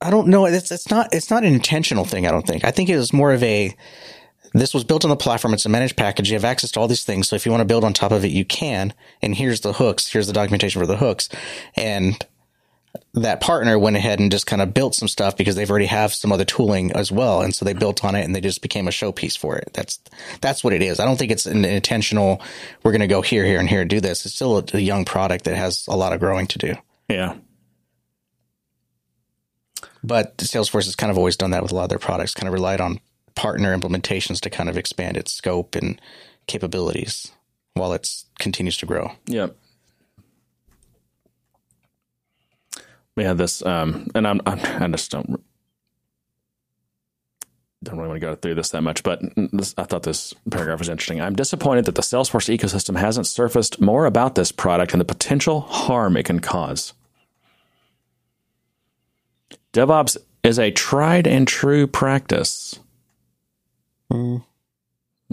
I don't know. It's it's not it's not an intentional thing. I don't think. I think it was more of a. This was built on the platform. It's a managed package. You have access to all these things. So if you want to build on top of it, you can. And here's the hooks. Here's the documentation for the hooks. And that partner went ahead and just kind of built some stuff because they've already have some other tooling as well. And so they built on it and they just became a showpiece for it. That's, that's what it is. I don't think it's an intentional, we're going to go here, here and here and do this. It's still a, a young product that has a lot of growing to do. Yeah. But Salesforce has kind of always done that with a lot of their products, kind of relied on partner implementations to kind of expand its scope and capabilities while it continues to grow. Yep. Had this, um, and I'm, I'm, I just don't don't really want to go through this that much, but this, I thought this paragraph was interesting. I'm disappointed that the Salesforce ecosystem hasn't surfaced more about this product and the potential harm it can cause. DevOps is a tried and true practice. Mm.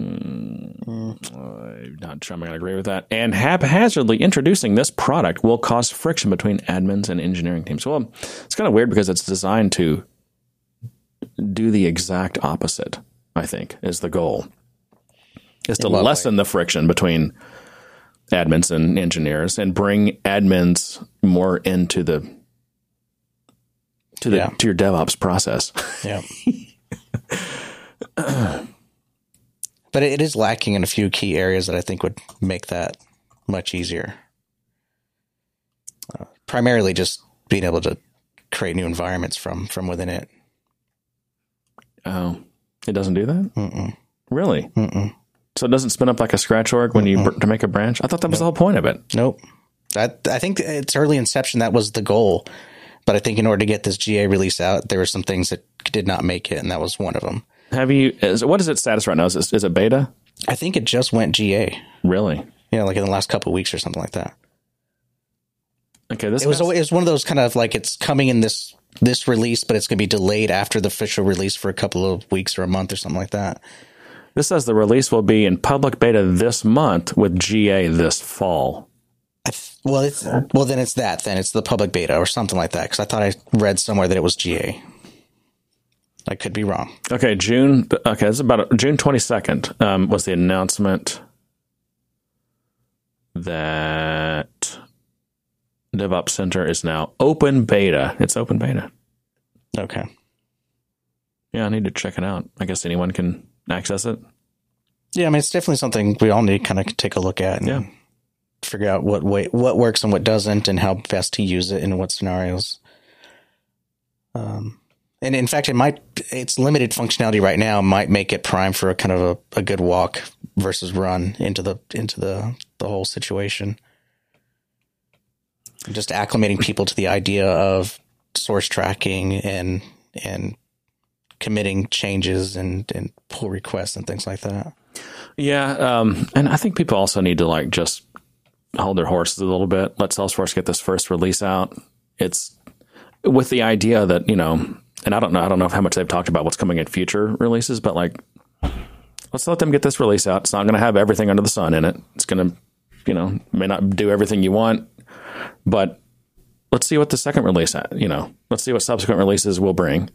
Mm. I'm not sure I'm going to agree with that. And haphazardly introducing this product will cause friction between admins and engineering teams. Well, it's kind of weird because it's designed to do the exact opposite, I think, is the goal. Is to lessen way. the friction between admins and engineers and bring admins more into the to the yeah. to your DevOps process. Yeah. <laughs> <clears throat> <clears throat> but it is lacking in a few key areas that I think would make that much easier. Uh, primarily just being able to create new environments from from within it. Oh, it doesn't do that. Mm-mm. Really? Mm-mm. So it doesn't spin up like a scratch org when Mm-mm. you to make a branch. I thought that was nope. the whole point of it. Nope. I, I think it's early inception that was the goal, but I think in order to get this GA release out, there were some things that did not make it, and that was one of them. Have you? Is, what is its status right now? Is it, is it beta? I think it just went GA. Really? Yeah, like in the last couple weeks or something like that. Okay, this it was it was one of those kind of like it's coming in this this release, but it's going to be delayed after the official release for a couple of weeks or a month or something like that. This says the release will be in public beta this month with GA this fall. Th- well, it's well then it's that then it's the public beta or something like that because I thought I read somewhere that it was GA. I could be wrong. Okay, June. Okay, it's about June twenty second um, was the announcement that DevOps Center is now open beta. It's open beta. Okay. Yeah, I need to check it out. I guess anyone can access it. Yeah, I mean it's definitely something we all need to kind of take a look at and yeah. figure out what way what works and what doesn't, and how best to use it in what scenarios. Um, and in fact, it might its limited functionality right now might make it prime for a kind of a, a good walk versus run into the into the the whole situation just acclimating people to the idea of source tracking and and committing changes and and pull requests and things like that. Yeah, um, and I think people also need to like just hold their horses a little bit. Let Salesforce get this first release out. It's with the idea that you know, and I don't know, I don't know how much they've talked about what's coming in future releases, but like, let's let them get this release out. It's not going to have everything under the sun in it. It's going to, you know, may not do everything you want. But let's see what the second release, you know, let's see what subsequent releases will bring.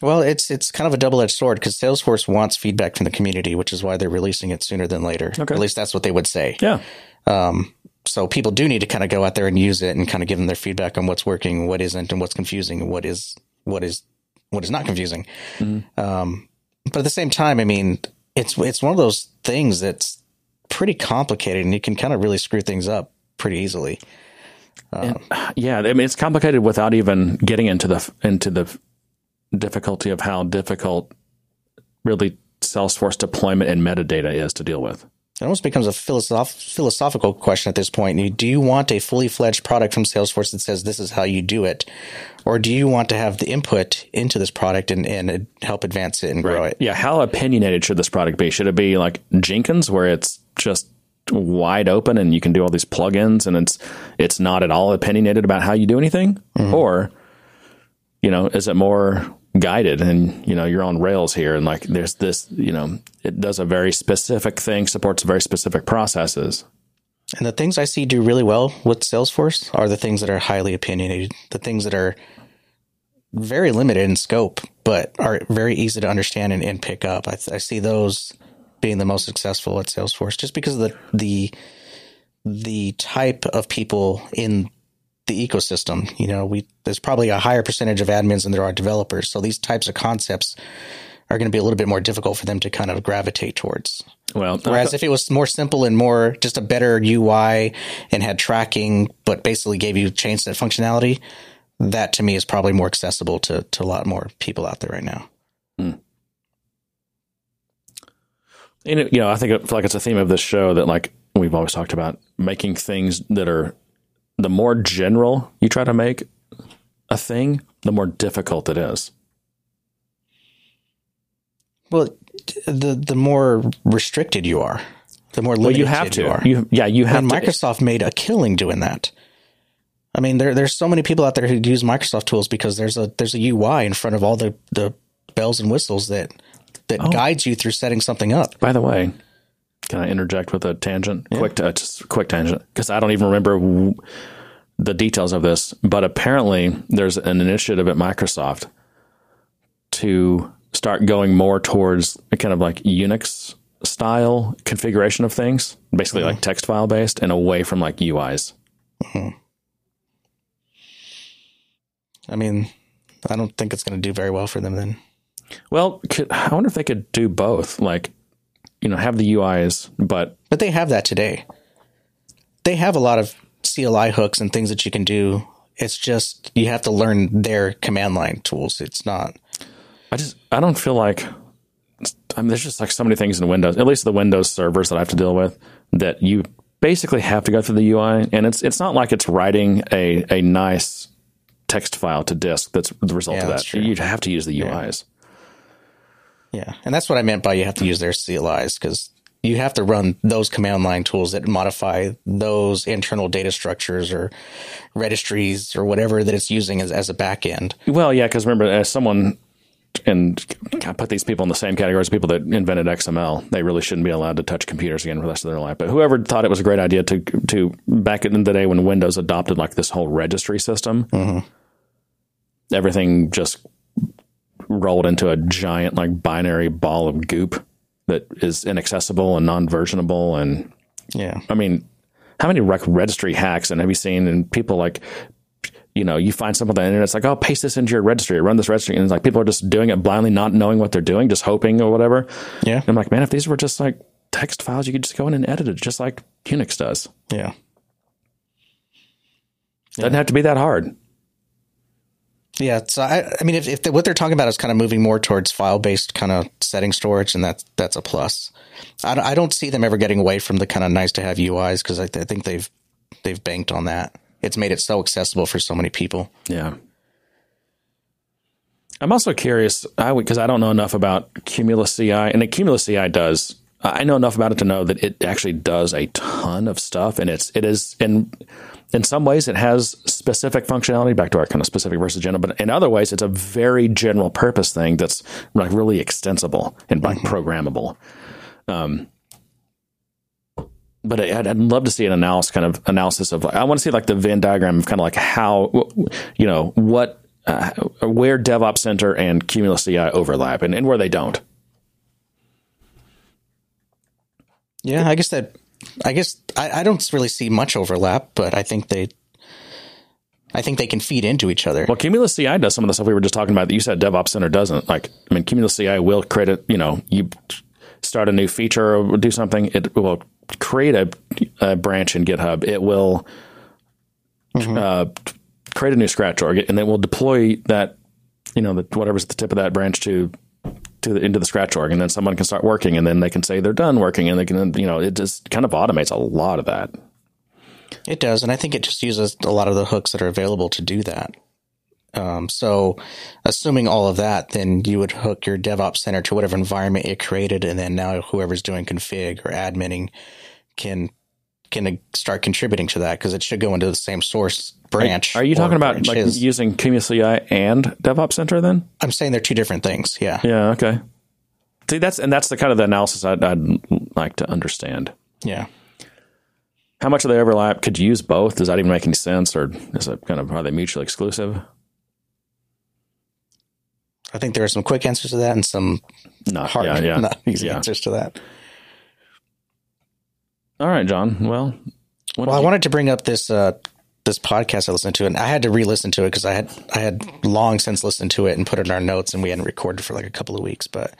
Well, it's it's kind of a double edged sword because Salesforce wants feedback from the community, which is why they're releasing it sooner than later. Okay. At least that's what they would say. Yeah. Um, so people do need to kind of go out there and use it and kind of give them their feedback on what's working, what isn't, and what's confusing, and what is what is what is not confusing. Mm-hmm. Um, but at the same time, I mean, it's it's one of those things that's pretty complicated and you can kind of really screw things up pretty easily. Um, yeah, I mean it's complicated without even getting into the into the difficulty of how difficult really Salesforce deployment and metadata is to deal with. It almost becomes a philosoph- philosophical question at this point. Do you want a fully fledged product from Salesforce that says this is how you do it? Or do you want to have the input into this product and, and help advance it and grow right. it? Yeah. How opinionated should this product be? Should it be like Jenkins, where it's just wide open and you can do all these plugins and it's it's not at all opinionated about how you do anything? Mm-hmm. Or, you know, is it more guided and you know you're on rails here and like there's this you know it does a very specific thing supports very specific processes. And the things i see do really well with salesforce are the things that are highly opinionated the things that are very limited in scope but are very easy to understand and, and pick up. I, I, see those being the most successful at salesforce just because of the the the type of people in the ecosystem. You know, we there's probably a higher percentage of admins than there are developers. So these types of concepts are going to be a little bit more difficult for them to kind of gravitate towards. Well, Whereas if it was more simple and more just a better UI and had tracking, but basically gave you change set functionality, that to me is probably more accessible to, to a lot more people out there right now. Hmm. And it, you know, I think like it's a theme of this show that like we've always talked about making things that are the more general you try to make a thing, the more difficult it is. Well, the the more restricted you are, the more Well, limited you have you to. are. You, yeah, you have and to. Microsoft made a killing doing that. I mean, there there's so many people out there who use Microsoft tools because there's a there's a UI in front of all the, the bells and whistles that that Oh. guides you through setting something up. By the way, can I interject with a tangent? Quick, uh, just quick tangent, because I don't even remember w- the details of this. But apparently, there's an initiative at Microsoft to start going more towards a kind of like Unix style configuration of things, basically like text file based, and away from like UIs. I mean, I don't think it's going to do very well for them then. Well, could, I wonder if they could do both, like you know, have the UIs, but But they have that today. They have a lot of CLI hooks and things that you can do. It's just you have to learn their command line tools. It's not. I just I don't feel like I mean there's just like so many things in Windows, at least the Windows servers that I have to deal with, that you basically have to go through the UI, and it's it's not like it's writing a a nice text file to disk that's the result Yeah, of that. true. You have to use the UIs. Yeah, and that's what I meant by you have to use their CLIs because you have to run those command line tools that modify those internal data structures or registries or whatever that it's using as, as a back end. Well, yeah, because remember, as someone and I put these people in the same category as people that invented XML. They really shouldn't be allowed to touch computers again for the rest of their life. But whoever thought it was a great idea to to back in the day when Windows adopted like this whole registry system, mm-hmm. everything just rolled into a giant like binary ball of goop that is inaccessible and non-versionable and Yeah. I mean, how many rec- registry hacks and have you seen? And people like, you know, you find something on the internet, it's like, oh, paste this into your registry, run this registry, and it's like people are just doing it blindly, not knowing what they're doing, just hoping or whatever. Yeah. And I'm like, man, if these were just like text files, you could just go in and edit it, just like Unix does. Yeah. Doesn't have to be that hard. Yeah, so I, I mean, if, if the, what they're talking about is kind of moving more towards file-based kind of setting storage, and that's that's a plus. I, I don't see them ever getting away from the kind of nice to have UIs because I, th- I think they've they've banked on that. It's made it so accessible for so many people. Yeah. I'm also curious, I because I don't know enough about Cumulus CI, and the Cumulus CI does. I know enough about it to know that it actually does a ton of stuff, and it's it is in in some ways it has specific functionality back to our kind of specific versus general, but in other ways it's a very general purpose thing that's like really extensible and like programmable. Um, but I'd, I'd love to see an analysis kind of analysis of like I want to see like the Venn diagram of kind of like how you know what uh, where DevOps Center and Cumulus CI overlap and, and where they don't. Yeah, I guess that. I guess I, I don't really see much overlap, but I think they. I think they can feed into each other. Well, Cumulus CI does some of the stuff we were just talking about that you said DevOps Center doesn't. Like, I mean, Cumulus CI will create a, you know, you start a new feature or do something, it will create a, a branch in GitHub. It will uh, create a new scratch org, and then we'll deploy that, you know, the, whatever's at the tip of that branch to to the, into the scratch org, and then someone can start working, and then they can say they're done working, and they can, you know, it just kind of automates a lot of that. It does, and I think it just uses a lot of the hooks that are available to do that. Um, so, assuming all of that, then you would hook your DevOps center to whatever environment it created, and then now whoever's doing config or adminning can can start contributing to that because it should go into the same source branch. Are you talking about like using CI and DevOps Center then? I'm saying they're two different things. Yeah, Yeah. Okay. See, that's and that's the kind of the analysis I'd, I'd like to understand. yeah. How much do they overlap? Could you use both? Does that even make any sense, or is it kind of are they mutually exclusive? I think there are some quick answers to that and some Not hard, Yeah. Yeah. <laughs> not easy Yeah. answers to that. All right, John. Well, what Well, I you- wanted to bring up this uh, this podcast I listened to, and I had to re-listen to it because I had I had long since listened to it and put it in our notes, and we hadn't recorded for like a couple of weeks. But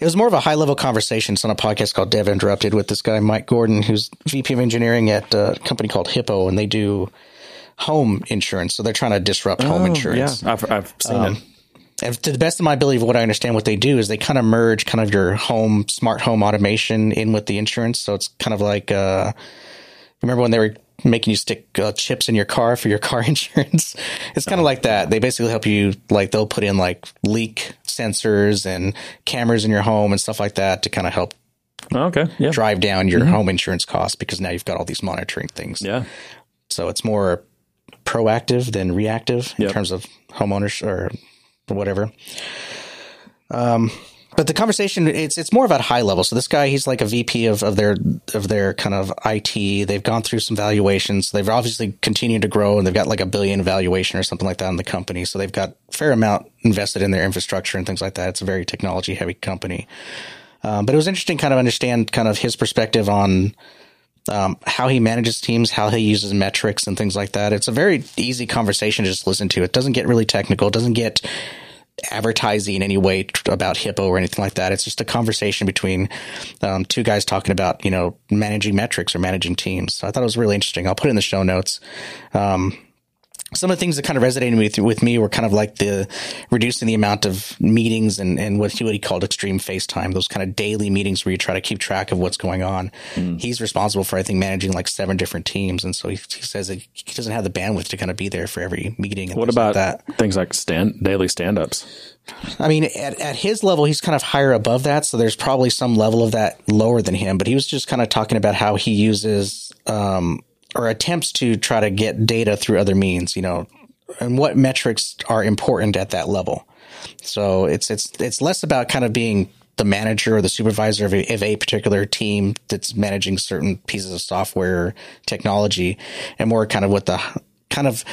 it was more of a high level conversation. It's on a podcast called Dev Interrupted with this guy Mike Gordon, who's VP of engineering at a company called Hippo, and they do home insurance. So they're trying to disrupt home insurance. Yeah, I've, I've seen Um, it. And to the best of my ability of what I understand what they do is they kind of merge kind of your home smart home automation in with the insurance. So it's kind of like uh remember when they were making you stick uh, chips in your car for your car <laughs> insurance? It's kind of like that. They basically help you like they'll put in like leak sensors and cameras in your home and stuff like that to kind of help Oh, okay. Yeah. drive down your home insurance costs because now you've got all these monitoring things. Yeah. So it's more proactive than reactive in Yep. terms of homeowners or whatever. Um, but the conversation it's it's more about high level. So this guy, he's like a VP of, of their of their kind of IT. They've gone through some valuations. They've obviously continued to grow, and they've got like a billion valuation or something like that in the company. So they've got fair amount invested in their infrastructure and things like that. It's a very technology heavy company. Um, but it was interesting, kind of understand kind of his perspective on um, how he manages teams, how he uses metrics and things like that. It's a very easy conversation to just listen to. It doesn't get really technical. It doesn't get advertising in any way about Hippo or anything like that. It's just a conversation between um, two guys talking about, you know, managing metrics or managing teams. So I thought it was really interesting. I'll put it in the show notes. Um, some of the things that kind of resonated with, with me were kind of like the reducing the amount of meetings and, and what he, what he called extreme FaceTime, those kind of daily meetings where you try to keep track of what's going on. He's responsible for, I think, managing like seven different teams. And so he, he says he doesn't have the bandwidth to kind of be there for every meeting. And What things like about that? things like stand daily stand ups? I mean, at, at his level, he's kind of higher above that. So there's probably some level of that lower than him. But he was just kind of talking about how he uses um, or attempts to try to get data through other means, you know, and what metrics are important at that level. So it's it's it's less about kind of being the manager or the supervisor of a, of a particular team that's managing certain pieces of software technology, and more kind of what the kind of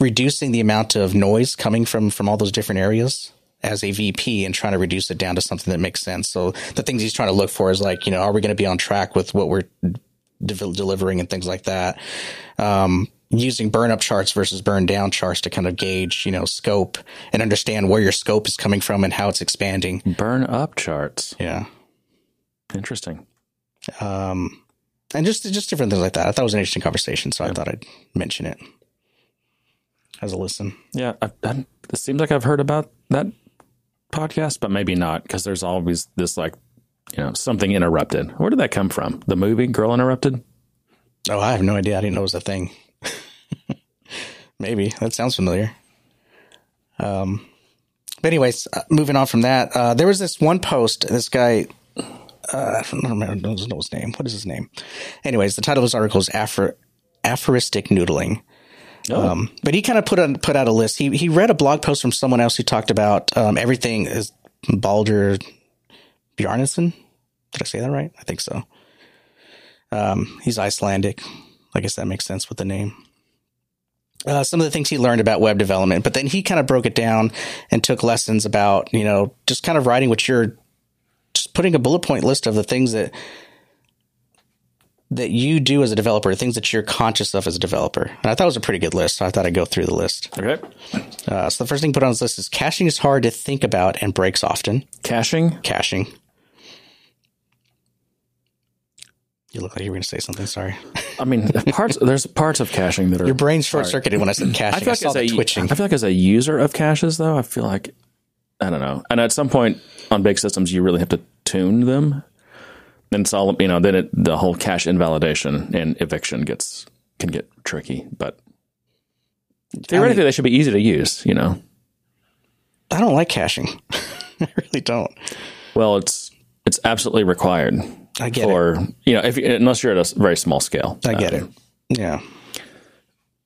reducing the amount of noise coming from from all those different areas as a VP and trying to reduce it down to something that makes sense. So the things he's trying to look for is like, you know, are we going to be on track with what we're de- delivering and things like that? Um, using burn up charts versus burn down charts to kind of gauge, you know, scope and understand where your scope is coming from and how it's expanding. Burn up charts. Yeah. Interesting. Um, and just, just different things like that. I thought it was an interesting conversation. So I thought I'd mention it as a listen. Yeah, I, I, it seems like I've heard about that podcast, but maybe not because there's always this like, you know, something interrupted. Where did that come from? The movie Girl Interrupted? Oh, I have no idea. I didn't know it was a thing. <laughs> Maybe that sounds familiar. Um, but anyways, uh, moving on from that, uh, there was this one post. This guy, uh, I don't remember don't know his name. What is his name? Anyways, the title of his article is Aphor- aphoristic noodling. Um, but he kind of put on, put out a list. He he read a blog post from someone else who talked about um, everything is Baldur Bjarnason. Did I say that right? I think so. Um, he's Icelandic. I guess that makes sense with the name. Uh, some of the things he learned about web development, but then he kind of broke it down and took lessons about, you know, just kind of writing what you're just putting a bullet point list of the things that that you do as a developer, things that you're conscious of as a developer. And I thought it was a pretty good list. So I thought I'd go through the list. Okay. Uh, so the first thing put on this list is caching is hard to think about and breaks often. Caching. Caching. You look like you were going to say something. Sorry. I mean, parts there's parts of caching that are. Your brain short circuited when I said caching. I, feel, like saw as a, twitching. I feel like as a user of caches, though, I feel like I don't know. And at some point on big systems, you really have to tune them. Then it's all you know. Then it, the whole cache invalidation and eviction gets can get tricky. But theoretically, they should be easy to use. You know. I don't like caching. <laughs> I really don't. Well, it's it's absolutely required I get it. for you know if you- unless you're at a very small scale. I get Um, it. Yeah.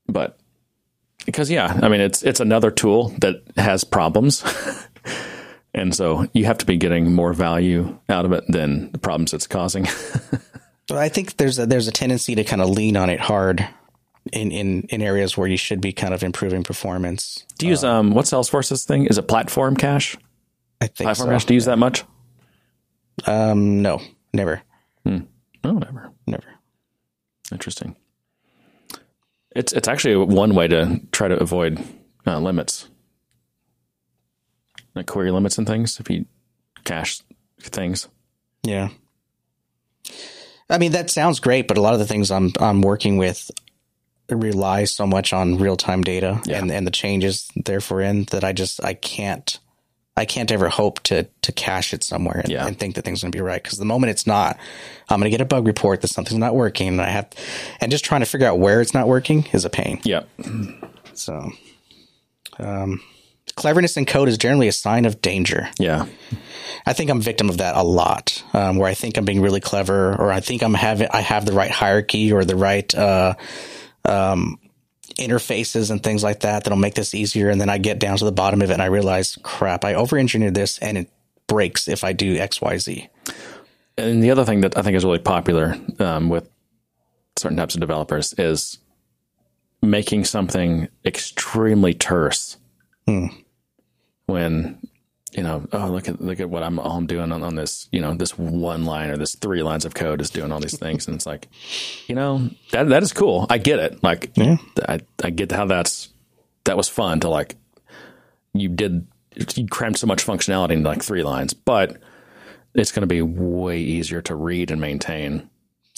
but because yeah, I mean it's it's another tool that has problems, <laughs> and so you have to be getting more value out of it than the problems it's causing. <laughs> But I think there's a, there's a tendency to kind of lean on it hard in, in, in areas where you should be kind of improving performance. Do you use um what's Salesforce's thing? Is it platform cache? I think Platform so. cache? Do you use that much? Um, no, never, Oh, never. never. Interesting. It's it's actually one way to try to avoid uh, limits, like query limits and things. If you cache things, Yeah. I mean, that sounds great, but a lot of the things I'm I'm working with rely so much on real time data Yeah. and, and the changes therefore in that I just I can't I can't ever hope to to cache it somewhere and, Yeah. and think that things are gonna be right. Because the moment it's not, I'm gonna get a bug report that something's not working and I have and just trying to figure out where it's not working is a pain. yeah, <clears throat> So um cleverness in code is generally a sign of danger. yeah, I think I'm victim of that a lot, um, where I think I'm being really clever, or I think I'm having I have the right hierarchy or the right uh, um, interfaces and things like that that'll make this easier, and then I get down to the bottom of it and I realize, crap, I over-engineered this, and it breaks if I do X, Y, Z. And the other thing that I think is really popular um, with certain types of developers is making something extremely terse. When you know, oh look at look at what I'm all I'm doing on, on this, you know, this one line or this three lines of code is doing all these things, and it's like, you know, that that is cool. I get it. Like, Yeah. I I get how that's that was fun to like. You did you crammed so much functionality into like three lines, but it's going to be way easier to read and maintain,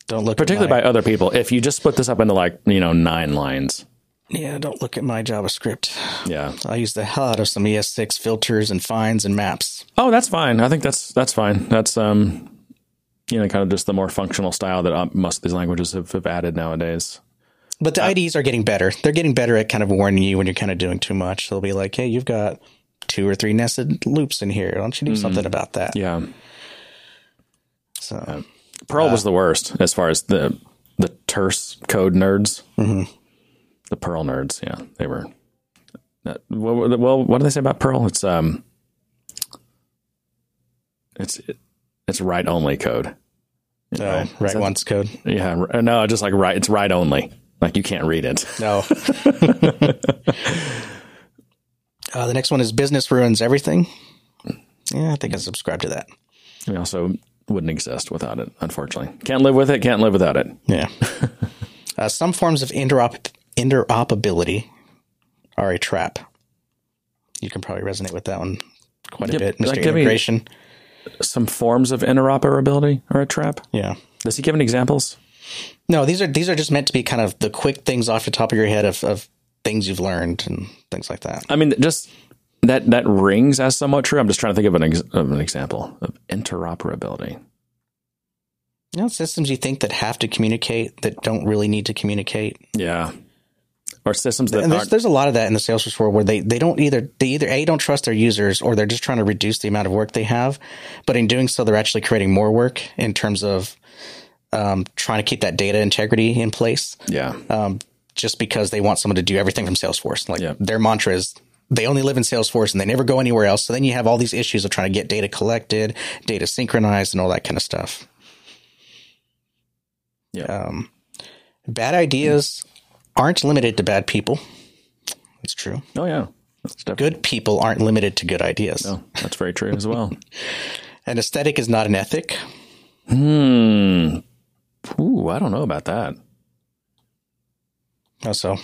Don't look particularly by other people. If you just split this up into like you know nine lines, yeah. Don't look at my JavaScript. yeah. I use the hell out of some ES6 filters and finds and maps. Oh, that's fine. I think that's that's fine. That's um, you know, kind of just the more functional style that uh, most of these languages have, have added nowadays. But the IDs are getting better. They're getting better at kind of warning you when you're kind of doing too much. They'll be like, "Hey, you've got two or three nested loops in here. Why don't you do something about that?" Yeah, So Perl was the worst as far as the the terse code nerds. The Perl nerds, yeah, they were. that- Well, well, what do they say about Perl? It's um, it's it's write only code. no, Right. Oh, right once code. Yeah, no, just like write. It's write only. Like you can't read it. No. <laughs> uh, the next one is business ruins everything. Yeah, I think I subscribe to that. We also wouldn't exist without it. Unfortunately, can't live with it. Can't live without it. Yeah. <laughs> uh, some forms of interop- interoperability are a trap. You can probably resonate with that one quite a bit, Mr. like, Integration. Some forms of interoperability are a trap. yeah. Does he give any examples? No, these are these are just meant to be kind of the quick things off the top of your head of, of things you've learned and things like that. I mean, just that that rings as somewhat true. I'm just trying to think of an ex- of an example of interoperability. You know, systems you think that have to communicate that don't really need to communicate. Yeah, or systems that And there's there's a lot of that in the Salesforce world where they, they don't either they either a don't trust their users or they're just trying to reduce the amount of work they have, but in doing so they're actually creating more work in terms of um, trying to keep that data integrity in place. Yeah, Um, just because they want someone to do everything from Salesforce, like Yeah. their mantra is they only live in Salesforce and they never go anywhere else. So then you have all these issues of trying to get data collected, data synchronized, and all that kind of stuff. yeah, Um, bad ideas aren't limited to bad people. That's true. oh yeah, that's. Good people aren't limited to good ideas. Oh, that's very true as well. <laughs> An aesthetic is not an ethic. hmm. Ooh, I don't know about that. Also,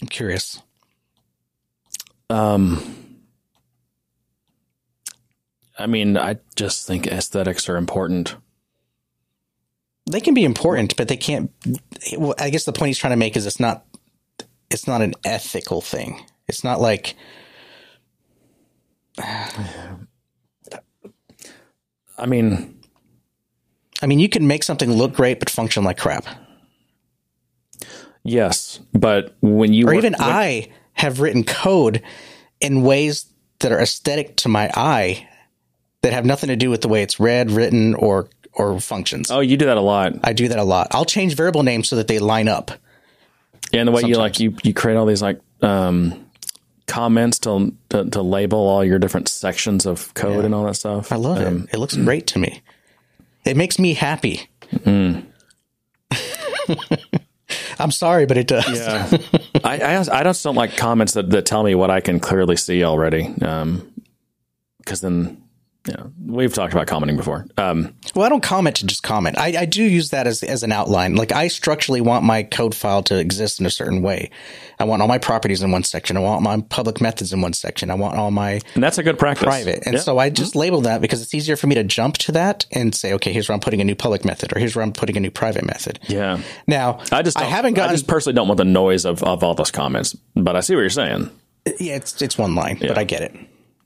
I'm curious. Um, I mean, I just think aesthetics are important. They can be important, but they can't. Well, I guess the point he's trying to make is it's not. It's not an ethical thing. It's not like I mean, I mean, you can make something look great but function like crap. yes, but when you Or work- even when- I have written code in ways that are aesthetic to my eye that have nothing to do with the way it's read, written, or or functions. oh, you do that a lot. I do that a lot. I'll change variable names so that they line up. Yeah, and the way you like you you create all these like um comments to, to to label all your different sections of code and all that stuff. I love Um, it. It looks great to me. It makes me happy. <laughs> I'm sorry, but it does. Yeah, I, I I just don't like comments that, that tell me what I can clearly see already. Um, because then Yeah, we've talked about commenting before. Um, Well, I don't comment to just comment. I, I do use that as, as an outline. Like I structurally want my code file to exist in a certain way. I want all my properties in one section. I want my public methods in one section. I want all my and that's a good practice. private. And Yeah. so I just label that because it's easier for me to jump to that and say, okay, here's where I'm putting a new public method or here's where I'm putting a new private method. yeah, Now, I just I haven't gotten, I just personally don't want the noise of, of all those comments, but I see what you're saying. yeah, it's, it's one line, but I get it.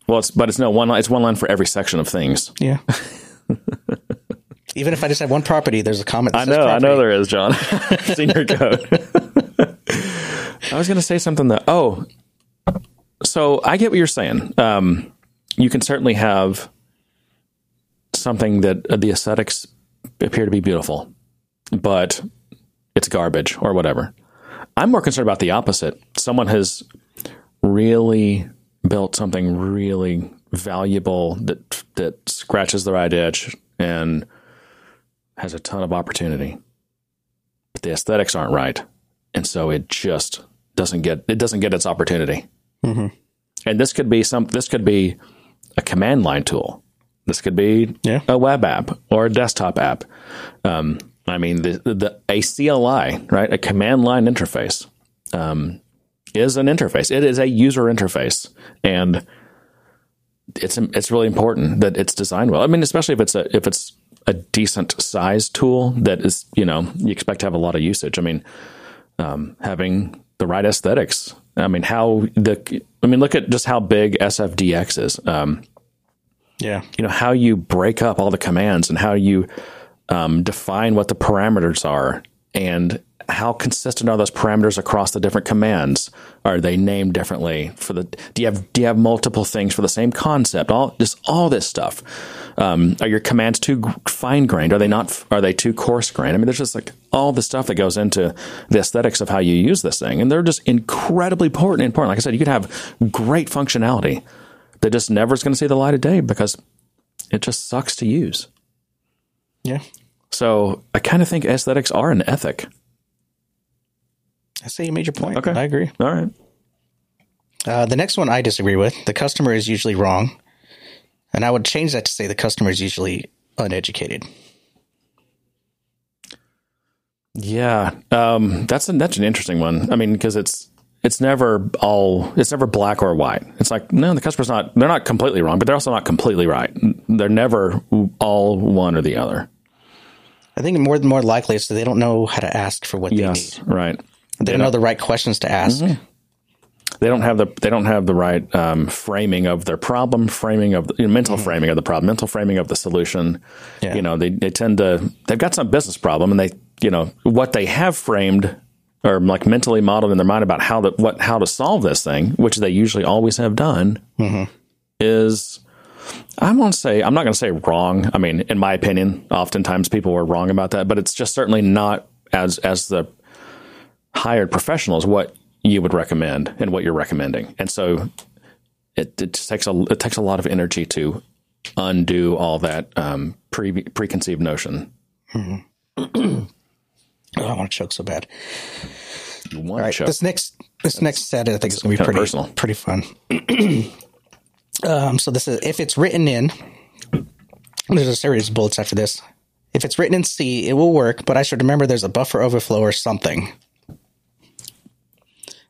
Well, it's but it's no one. It's one line for every section of things. Yeah. <laughs> Even if I just have one property, there's a comment. I know, I know there is, John. <laughs> Senior <laughs> code. I was going to say something that. Oh, so I get what you're saying. Um, you can certainly have something that uh, the aesthetics appear to be beautiful, but it's garbage or whatever. I'm more concerned about the opposite. Someone has really built something really valuable that that scratches the right itch and has a ton of opportunity. But the aesthetics aren't right. And so it just doesn't get it doesn't get its opportunity. And this could be some this could be a command line tool. This could be Yeah. a web app or a desktop app. Um, I mean, the, the a CLI, right, a command line interface, um, is an interface. It is a user interface, and it's it's really important that it's designed well. I mean, especially if it's a if it's a decent size tool that is you know you expect to have a lot of usage. I mean, um, having the right aesthetics. I mean, how the I mean, look at just how big SFDX is. Um, Yeah. you know how you break up all the commands and how you um, define what the parameters are and how consistent are those parameters across the different commands are they named differently for the do you have do you have multiple things for the same concept all just all this stuff um, are your commands too fine grained are they not are they too coarse grained i mean there's just like all the stuff that goes into the aesthetics of how you use this thing and they're just incredibly important important like i said you could have great functionality that just never is going to see the light of day because it just sucks to use. Yeah. So I kind of think aesthetics are an ethic. I say you made your point. Okay. I agree. All right. Uh, the next one I disagree with. The customer is usually wrong. And I would change that to say the customer is usually uneducated. Yeah, um, that's an, that's an interesting one. I mean, because it's it's never all it's never black or white. It's like no, the customer's not they're not completely wrong, but they're also not completely right. They're never all one or the other. I think more more likely is that they don't know how to ask for what they Yes, need. right. They don't know the right questions to ask. Mm-hmm. They don't have the they don't have the right um, framing of their problem, framing of the you know, mental mm-hmm. framing of the problem, mental framing of the solution. Yeah. You know, they they tend to they've got some business problem, and they you know what they have framed or like mentally modeled in their mind about how to what how to solve this thing, which they usually always have done, mm-hmm. is I won't say I'm not going to say wrong. I mean, in my opinion, oftentimes people are wrong about that, but it's just certainly not as as the hired professionals what you would recommend and what you're recommending. And so it, it takes a it takes a lot of energy to undo all that um, pre, preconceived notion. <clears throat> Oh, I want to choke so bad. You want right, to this next this next set I think is going to be pretty personal. pretty fun. <clears throat> um, so this is if it's written in. There's a series of bullets after this. If it's written in C, it will work, but I should remember there's a buffer overflow or something.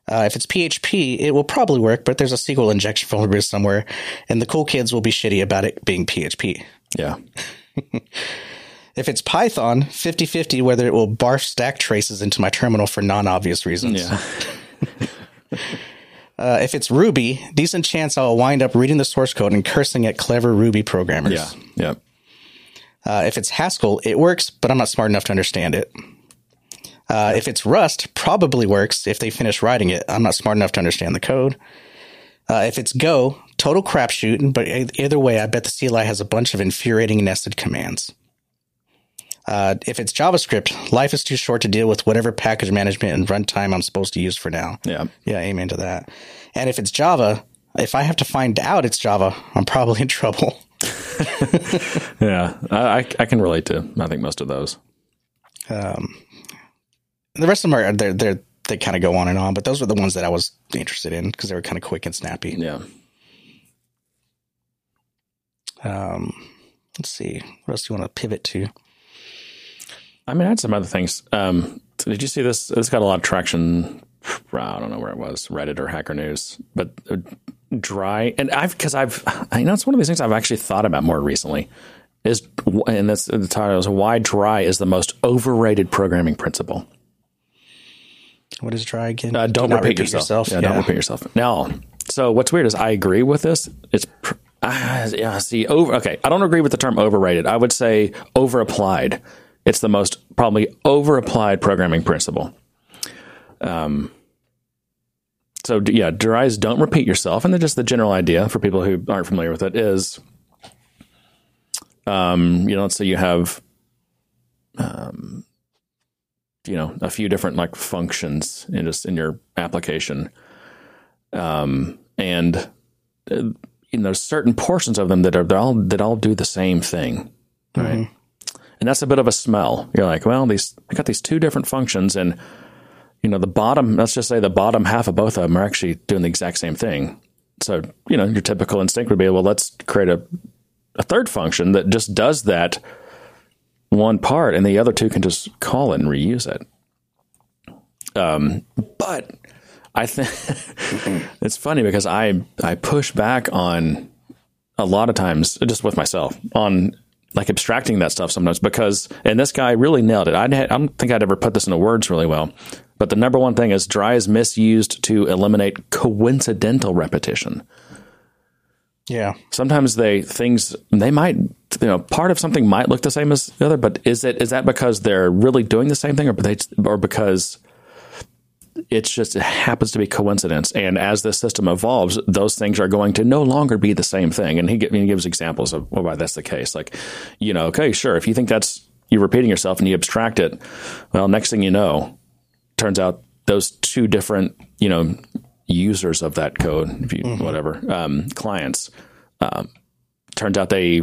Uh, if it's PHP, it will probably work, but there's a SQL injection vulnerability somewhere, and the cool kids will be shitty about it being PHP. yeah, <laughs> If it's Python, 50 50 whether it will barf stack traces into my terminal for non obvious reasons. yeah, <laughs> Uh, if it's Ruby, decent chance I'll wind up reading the source code and cursing at clever Ruby programmers. yeah, yeah. Uh, if it's Haskell, it works, but I'm not smart enough to understand it. Uh, if it's Rust, probably works if they finish writing it. I'm not smart enough to understand the code. Uh, if it's Go, total crapshoot, but either way, I bet the CLI has a bunch of infuriating nested commands. Uh, if it's JavaScript, life is too short to deal with whatever package management and runtime I'm supposed to use for now. Yeah. Yeah, amen to that. And if it's Java, if I have to find out it's Java, I'm probably in trouble. <laughs> <laughs> Yeah, I, I- I can relate to I think most of those. Um, the rest of them are they're they're they kind of go on and on, but those were the ones that I was interested in because they were kind of quick and snappy. Yeah, Um, let's see. What else do you want to pivot to? I mean, I had some other things. Um, did you see this? This got a lot of traction. I don't know where it was, Reddit or Hacker News, but uh, dry. And I've, because I've, I know it's one of these things I've actually thought about more recently is, and that's the title is why dry is the most overrated programming principle. What is dry again? Uh, don't Do not repeat, yourself. Yeah, Yeah. don't repeat yourself. Now, so what's weird is I agree with this. It's pr- ah, yeah. See, over. Okay, I don't agree with the term overrated. I would say over applied. It's the most probably over applied programming principle. Um. So yeah, dry is don't repeat yourself, and then just the general idea for people who aren't familiar with it is, um, you know, let's say you have you know a few different like functions in just in your application. Um and uh, you know certain portions of them that are they all that all do the same thing right? And that's a bit of a smell. You're like well these i got these two different functions and you know the bottom let's just say the bottom half of both of them are actually doing the exact same thing. So you know your typical instinct would be well let's create a, a third function that just does that one part and the other two can just call it and reuse it. Um, but I think <laughs> it's funny because I I push back on a lot of times just with myself on like abstracting that stuff sometimes because and this guy really nailed it. I, I don't think I'd ever put this into words really well. But the number one thing is dry is misused to eliminate coincidental repetition Yeah. sometimes they things they might you know part of something might look the same as the other but is it is that because they're really doing the same thing or they or because it's just it happens to be coincidence? And as the system evolves those things are going to no longer be the same thing. And he, he gives examples of why that's the case. Like you know okay sure if you think that's you're repeating yourself and you abstract it well next thing you know turns out those two different you know users of that code if you whatever um, clients um, turns out they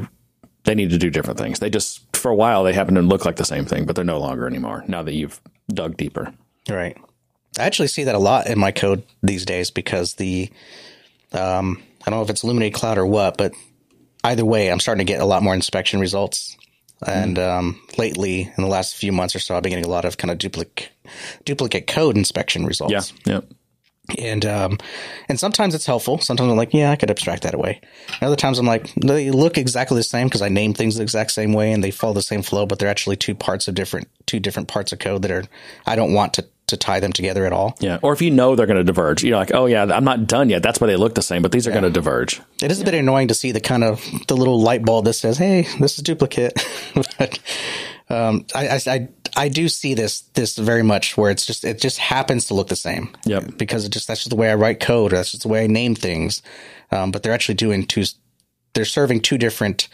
they need to do different things they just for a while they happen to look like the same thing but they're no longer anymore now that you've dug deeper Right. I actually see that a lot in my code these days because the, um, I don't know if it's Illuminate Cloud or what, but either way, I'm starting to get a lot more inspection results. And um, lately, in the last few months or so, I've been getting a lot of kind of duplicate duplicate code inspection results. yeah yeah And um, and sometimes it's helpful. Sometimes I'm like, yeah, I could abstract that away. And other times I'm like, they look exactly the same because I name things the exact same way and they follow the same flow, but they're actually two parts of different two different parts of code that are I don't want to to tie them together at all. yeah or if you know they're going to diverge you're like oh yeah i'm not done yet that's why they look the same but these are going to diverge It is a bit annoying to see the kind of the little light bulb that says, "Hey, this is duplicate." <laughs> but um, I, I, I I do see this this very much where it's just it just happens to look the same. Yep. Because it just that's just the way I write code. Or that's just the way I name things. Um, but they're actually doing two. They're serving two different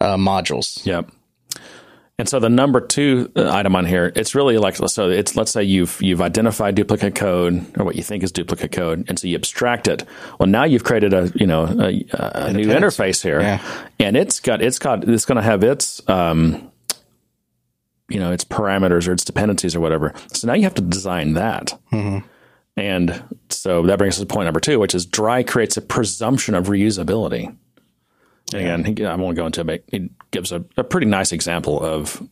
uh, modules. Yep. And so the number two uh, item on here, it's really like so. It's let's say you've you've identified duplicate code or what you think is duplicate code, and so you abstract it. Well, now you've created a you know a, a new interface here, Yeah. and it's got it's got it's going to have its um, you know its parameters or its dependencies or whatever. So now you have to design that. And so that brings us to point number two, which is dry creates a presumption of reusability. And again, he, I won't go into it, but he gives a, a pretty nice example of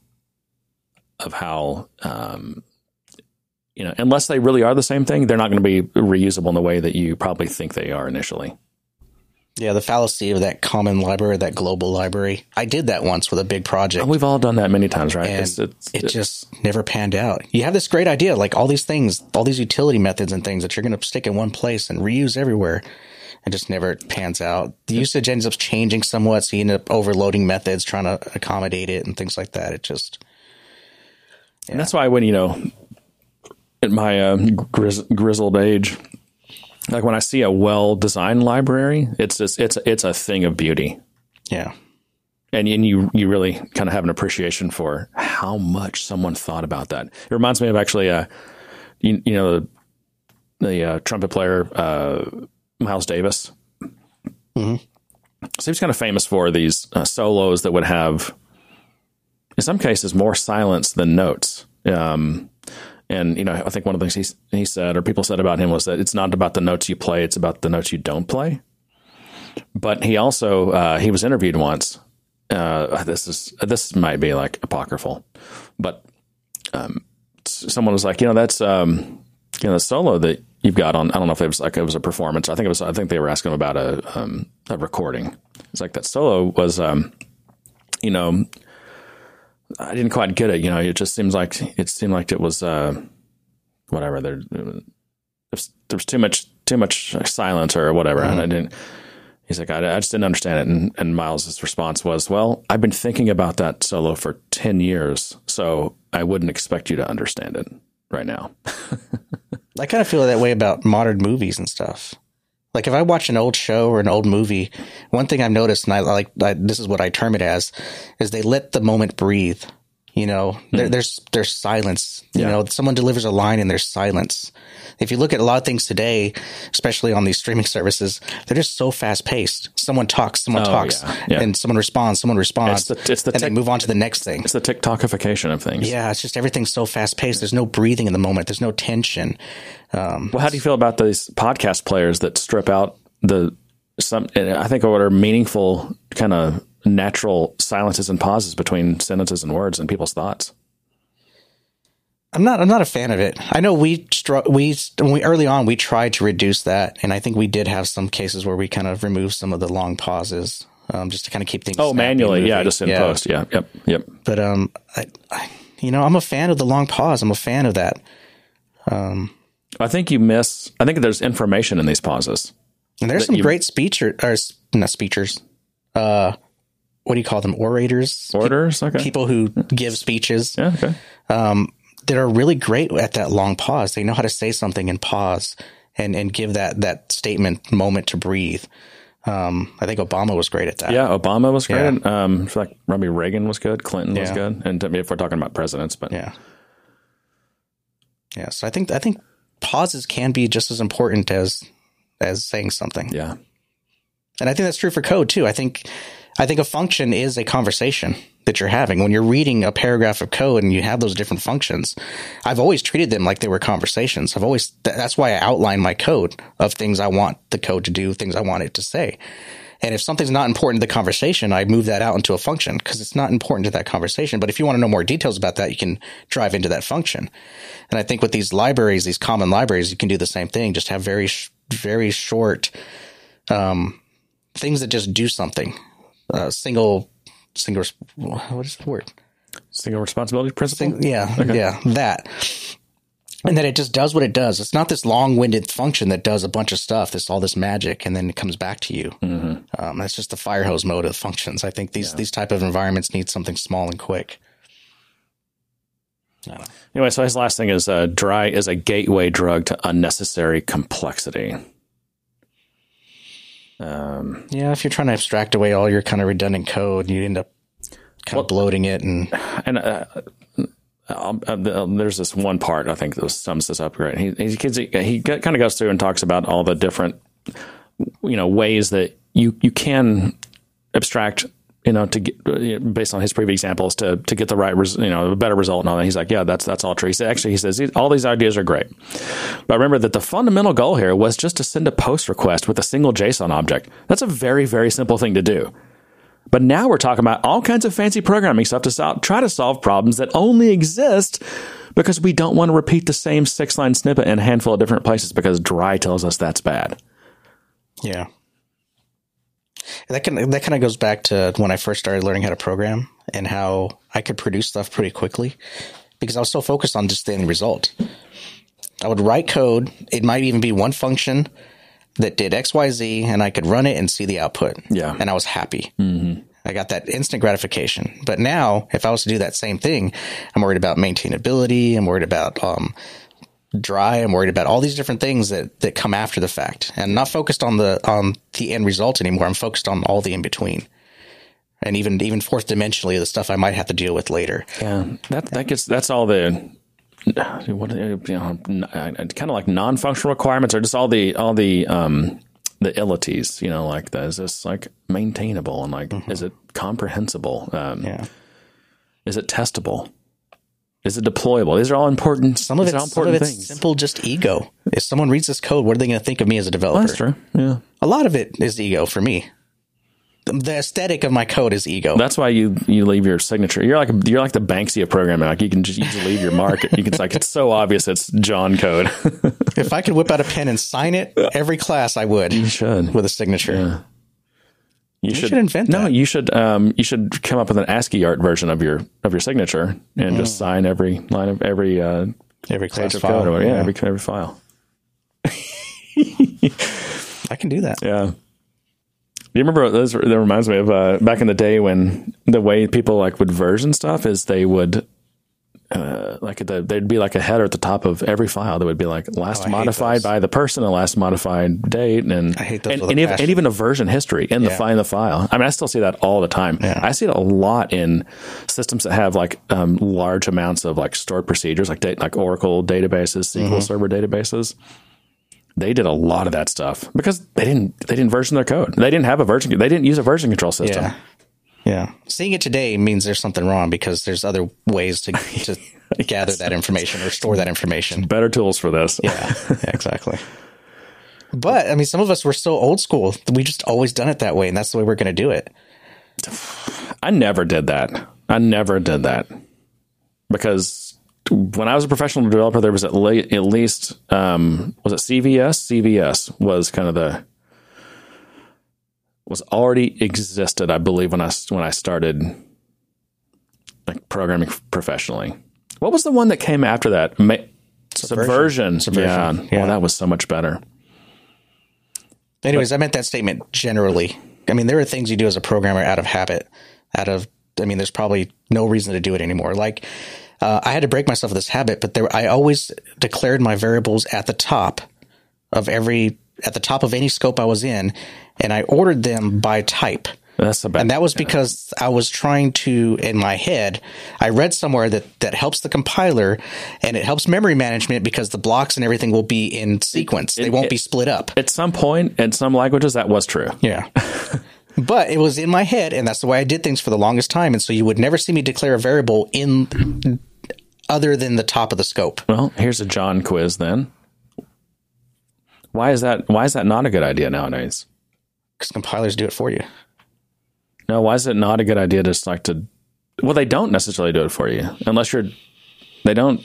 of how um, you know, unless they really are the same thing, they're not going to be reusable in the way that you probably think they are initially. Yeah, the fallacy of that common library, that global library. I did that once with a big project. We've all done that many times, right? and It's- it's- it just never panned out. You have this great idea, like all these things, all these utility methods and things that you're going to stick in one place and reuse everywhere. It just never pans out. The usage ends up changing somewhat, so you end up overloading methods, trying to accommodate it and things like that. It just, And that's why when you know, at my uh, grizz- grizzled age, like when I see a well-designed library, it's just it's it's a thing of beauty, yeah, and, and you you really kind of have an appreciation for how much someone thought about that. It reminds me of actually, uh, you, you know, the, the uh, trumpet player uh, Miles Davis. So he was kind of famous for these uh, solos that would have, in some cases, more silence than notes. Um, and you know, I think one of the things he he said, or people said about him, was that it's not about the notes you play; it's about the notes you don't play. But he also uh, he was interviewed once, uh, this is this might be like apocryphal, but um, someone was like, you know, that's um, you know, the solo that you've got on. I don't know if it was like it was a performance. I think it was. I think they were asking about a um, a recording. It's like that solo was, um, you know, I didn't quite get it. You know, it just seems like it seemed like it was uh, whatever. There, there's there's too much too much silence or whatever, and I didn't. He's like, I, I just didn't understand it. And, and Miles' response was, Well, I've been thinking about that solo for 10 years, so I wouldn't expect you to understand it right now. <laughs> I kind of feel that way about modern movies and stuff. Like if I watch an old show or an old movie, one thing I've noticed, and I like I, this is what I term it as, is they let the moment breathe. You know, there, there's there's silence. You Hmm. Yeah. know, someone delivers a line and there's silence. If you look at a lot of things today, especially on these streaming services, they're just so fast paced. Someone talks, someone Oh, talks, yeah, yeah. and someone responds, someone responds, It's the- it's the and they move on to the next thing. It's the TikTokification of things. Yeah, it's just everything's so fast paced. There's no breathing in the moment. There's no tension. Well, how do you feel about these podcast players that strip out the some? I think what are meaningful, kind of natural silences and pauses between sentences and words and people's thoughts. I'm not. I'm not a fan of it. I know we str- we when we early on we tried to reduce that, and I think we did have some cases where we kind of removed some of the long pauses, um, just to kind of keep things. Oh, manually, yeah, just in post, yeah, yep, yep. But um, I, I, you know, I'm a fan of the long pause. I'm a fan of that. Um, I think you miss. I think there's information in these pauses. And there's some great speecher or s- not speechers. Uh, what do you call them? Orators. Orders, okay, People who give speeches. yeah, okay. that are really great at that long pause. They know how to say something and pause and, and give that, that statement moment to breathe. Um, I think Obama was great at that. Yeah, Obama was great. Um, I feel like Ronnie Reagan was good. Clinton was good. And if we're talking about presidents, but Yeah. Yeah. So I think, I think pauses can be just as important as, as saying something. yeah, And I think that's true for code too. I think, I think a function is a conversation that you're having when you're reading a paragraph of code and you have those different functions. I've always treated them like they were conversations. I've always, th- that's why I outline my code of things I want the code to do, things I want it to say. And if something's not important to the conversation, I move that out into a function because it's not important to that conversation. But if you want to know more details about that, you can drive into that function. And I think with these libraries, these common libraries, you can do the same thing. Just have very, very short, um, things that just do something. Uh, single, single, what is the word? single responsibility principle. Yeah, yeah, that. And that it just does what it does. It's not this long-winded function that does a bunch of stuff. This all this magic, and then it comes back to you. Um, that's just the fire hose mode of functions. I think these these type of environments need something small and quick. Anyway, so his last thing is uh, dry is a gateway drug to unnecessary complexity. Um, Yeah, if you're trying to abstract away all your kind of redundant code, you end up kind of bloating it, and and uh, um, uh, there's this one part I think that sums this up great. He he, he, he kind of goes through and talks about all the different you know ways that you you can abstract you know to get uh, based on his previous examples to to get the right res, you know a better result and all that. He's like, yeah, that's that's all true. He said, actually, he says all these ideas are great, but remember that the fundamental goal here was just to send a post request with a single JSON object. That's a very very simple thing to do. But now we're talking about all kinds of fancy programming stuff to sol- try to solve problems that only exist because we don't want to repeat the same six line snippet in a handful of different places because dry tells us that's bad. yeah. That can that kind of goes back to when I first started learning how to program and how I could produce stuff pretty quickly because I was so focused on just the end result. I would write code. It might even be one function that did X, Y, Z, and I could run it and see the output. Yeah. And I was happy. Mm-hmm. I got that instant gratification. But now, if I was to do that same thing, I'm worried about maintainability. I'm worried about, um, dry. I'm worried about all these different things that, that come after the fact and not focused on the, on the end result anymore. I'm focused on all the in between and even, even fourth dimensionally, the stuff I might have to deal with later. Yeah, that that gets that's all the what you know kind of like non functional requirements or just all the all the um the illities. You know, like the, is this like maintainable and like is it comprehensible? Um, Yeah. Is it testable? Is it deployable? These are all important. Some of it's, all some of important it's simple, just ego. If someone reads this code, what are they going to think of me as a developer? That's true. Yeah. A lot of it is ego for me. the aesthetic of my code is ego. That's why you you leave your signature. You're like you're like the Banksy of programming. Like you can just you just leave your mark. You can it's like it's so obvious it's John code. <laughs> if I could whip out a pen and sign it every class, I would. you should. with a signature. You should invent No, that. you should. Um, you should come up with an ASCII art version of your of your signature and just sign every line of every uh, Every class file. Or, yeah, every every file. <laughs> I can do that. Yeah. Do you remember this? That reminds me of uh, back in the day when the way people like would version stuff is they would. Uh, like the, there'd be like a header at the top of every file that would be like last Oh, modified by the person and last modified date and I hate those and, and, even, and even a version history in the Yeah. find the file. I mean, I still see that all the time. Yeah. I see it a lot in systems that have like um, large amounts of like stored procedures, like da- like Oracle databases, SQL Mm-hmm. Server databases they did a lot of that stuff because they didn't they didn't version their code. They didn't have a version. They didn't use a version control system. Yeah. Yeah. Seeing it today means there's something wrong because there's other ways to, <laughs> to gather that information or store that information. Better tools for this. Yeah. yeah, <laughs> exactly. But I mean, some of us were so old school. We just always done it that way, and that's the way we're going to do it. I never did that. I never did that because when I was a professional developer, there was at, le- at least um, was it CVS? CVS was kind of the was already existed, I believe, when I when I started like programming professionally. What was the one that came after that? Ma- Subversion. Subversion, Yeah. yeah. Well, that was so much better. Anyways, I meant that statement generally. I mean, there are things you do as a programmer out of habit, out of, I mean, there's probably no reason to do it anymore. Like, uh, I had to break myself of this habit, but there, I always declared my variables at the top of every, at the top of any scope I was in, and I ordered them by type. That's about And that was because I was trying to, in my head, I read somewhere that, that helps the compiler and it helps memory management because the blocks and everything will be in sequence. They won't be split up. at some point in some languages that was true. Yeah. <laughs> but it was in my head, and that's the way I did things for the longest time. And so you would never see me declare a variable in other than the top of the scope. Well, here's a John quiz then. Why is that? Why is that not a good idea nowadays? Because compilers do it for you. No, why is it not a good idea to just like to? Well, they don't necessarily do it for you unless you're. They don't.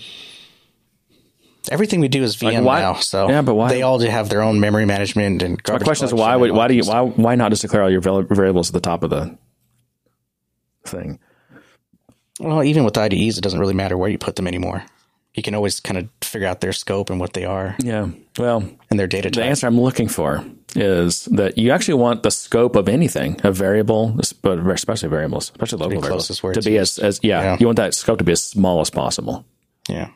Everything we do is VM why- now, so Yeah, but why- they all have their own memory management and My question is why would why do you why why not just declare all your variables at the top of the thing? Well, even with IDEs, it doesn't really matter where you put them anymore. You can always kind of figure out their scope and what they are Yeah. Well, and their data Type. the answer I'm looking for is that you actually want the scope of anything, a variable, but especially variables, especially local variables, to be as, as yeah, Yeah. you want that scope to be as small as possible. Yeah.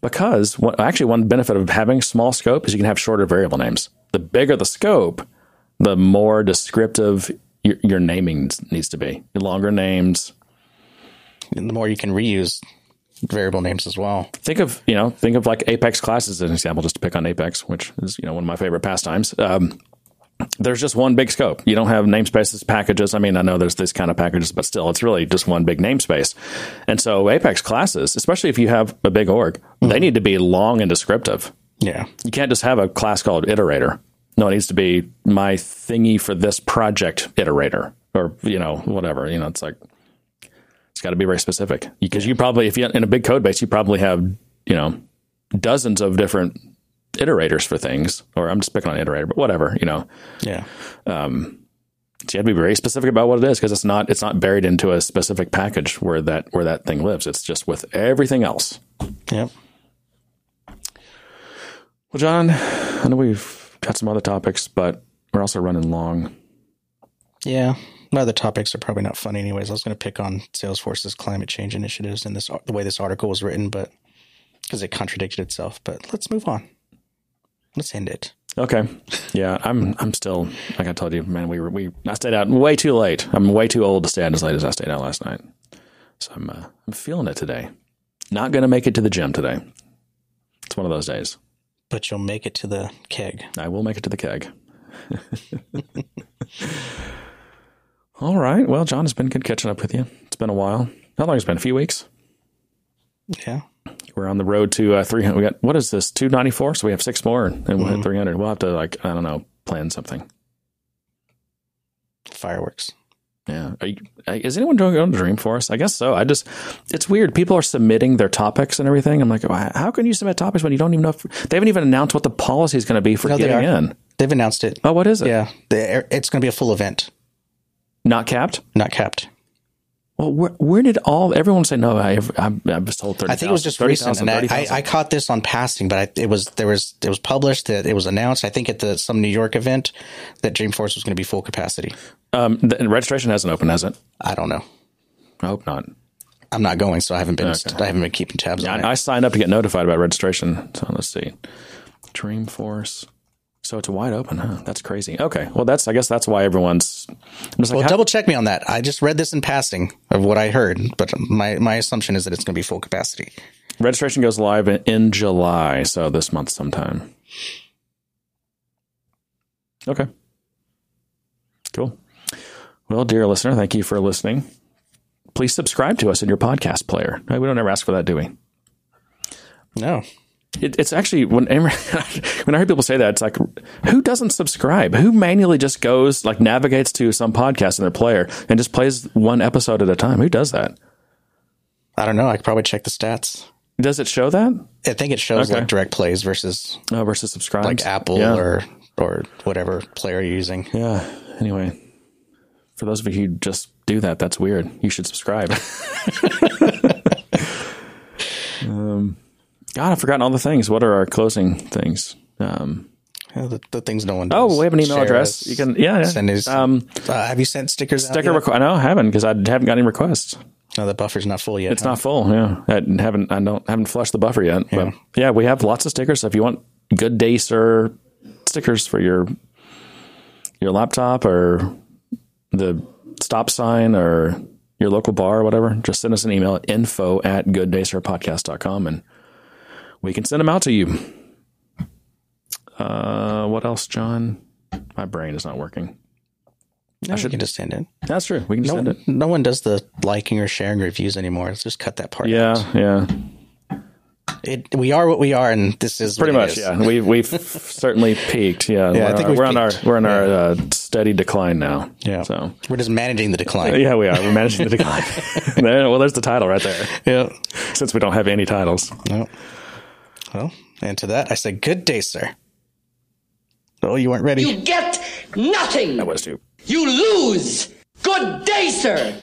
Because what, actually, one benefit of having small scope is you can have shorter variable names. The bigger the scope, the more descriptive your, your naming needs to be. Longer names. And the more you can reuse variable names as well. Think of you know think of like Apex classes as an example, just to pick on Apex, which is you know one of my favorite pastimes. Um, there's just one big scope. You don't have namespaces, packages. I mean, I know there's this kind of packages, but still, it's really just one big namespace. And so, Apex classes, especially if you have a big org, they need to be long and descriptive. Yeah. You can't just have a class called iterator. No, it needs to be my thingy for this project iterator, or you know whatever. You know, it's like it's got to be very specific because you probably, if you in a big code base, you probably have you know dozens of different iterators for things. Or I'm just picking on iterator, but whatever. You know, Yeah. Um, so you have to be very specific about what it is because it's not it's not buried into a specific package where that where that thing lives. It's just with everything else. Yep. Well, John, I know we've got some other topics, but we're also running long. Yeah. My other topics are probably not fun anyways. I was going to pick on Salesforce's climate change initiatives and this the way this article was written, but because it contradicted itself. But let's move on. Let's end it. Okay. Yeah, I'm. I'm still. Like I told you, man. We were. We. I stayed out way too late. I'm way too old to stay out as late as I stayed out last night. So I'm. Uh, I'm feeling it today. Not going to make it to the gym today. It's one of those days. But you'll make it to the keg. I will make it to the keg. <laughs> All right. Well, John, it's been good catching up with you. It's been a while. How long has it been? A few weeks. Yeah. We're on the road to uh, 300. We got what is this? 294. So we have six more, and we'll hit 300. We'll have to like I don't know plan something. Fireworks. Yeah. Are you, uh, is anyone doing on Dreamforce? I guess so. I just, it's weird. People are submitting their topics and everything. I'm like, how can you submit topics when you don't even know if they haven't even announced what the policy is going to be for No, getting in? They've announced it. Oh, what is it? Yeah, it's going to be a full event, Not capped? not capped. Well, where, where did all everyone say no? I, I, I was told 30. I think it was just recent, and I, I, I caught this on passing, but I, it was there was it was published that it was announced. I think at the some New York event that Dreamforce was going to be full capacity. um, the and registration hasn't opened, has it? I don't know. I hope not. I'm not going, so I haven't been I haven't been keeping tabs on it. I, I signed up to get notified about registration. So let's see. Dreamforce. So it's wide open, huh? That's crazy. Okay. Well, that's, I guess that's why everyone's I'm just like, Well, double check me on that. I just read this in passing of what I heard, but my my assumption is that it's going to be full capacity. registration goes live in, in July. So this month sometime. Okay. Cool. Well, dear listener, thank you for listening. Please subscribe to us in your podcast player. We don't ever ask for that, do we? No, It, it's actually when <laughs> when I hear people say that, it's like, who doesn't subscribe? Who manually just goes like navigates to some podcast in their player and just plays one episode at a time? Who does that? I don't know. I could probably check the stats. Does it show that I think it shows Okay. like direct plays versus oh, versus subscribe? like Apple yeah. or or whatever player you're using. yeah. Anyway, for those of you who just do that, that's weird. You should subscribe. <laughs> <laughs> um, God, I've forgotten all the things. What are our closing things? Um, Yeah, the, the things no one does. oh, we have an email Share address. us, You can, yeah, yeah. send us. Um, uh, have you sent stickers? Sticker yet? requ- I know I haven't because I haven't got any requests. No, the buffer's not full yet. It's not full. Yeah, I haven't. I don't haven't flushed the buffer yet. But yeah, we have lots of stickers. So if you want good day sir stickers for your your laptop or the stop sign or your local bar or whatever, just send us an email at info at gooddaysirpodcast.com and we can send them out to you. Uh, what else, John? My brain is not working. No, you can just send it. That's true. We can No, send it. no one does the liking or sharing reviews anymore. Let's just cut that part. Yeah, out. yeah. It, we are what we are, and this is Pretty much, is. yeah. We've we've <laughs> certainly peaked. Yeah, Yeah, I we're, think on- we've we're on our we're on our uh, steady decline now. Yeah. So We're just managing the decline. yeah, we are. We're managing the <laughs> decline. <laughs> well, there's the title right there. Yeah. Since we don't have any titles, No. Well, and to that I said, good day, sir. Oh, you weren't ready. You get nothing. that was too. You lose. Good day, sir.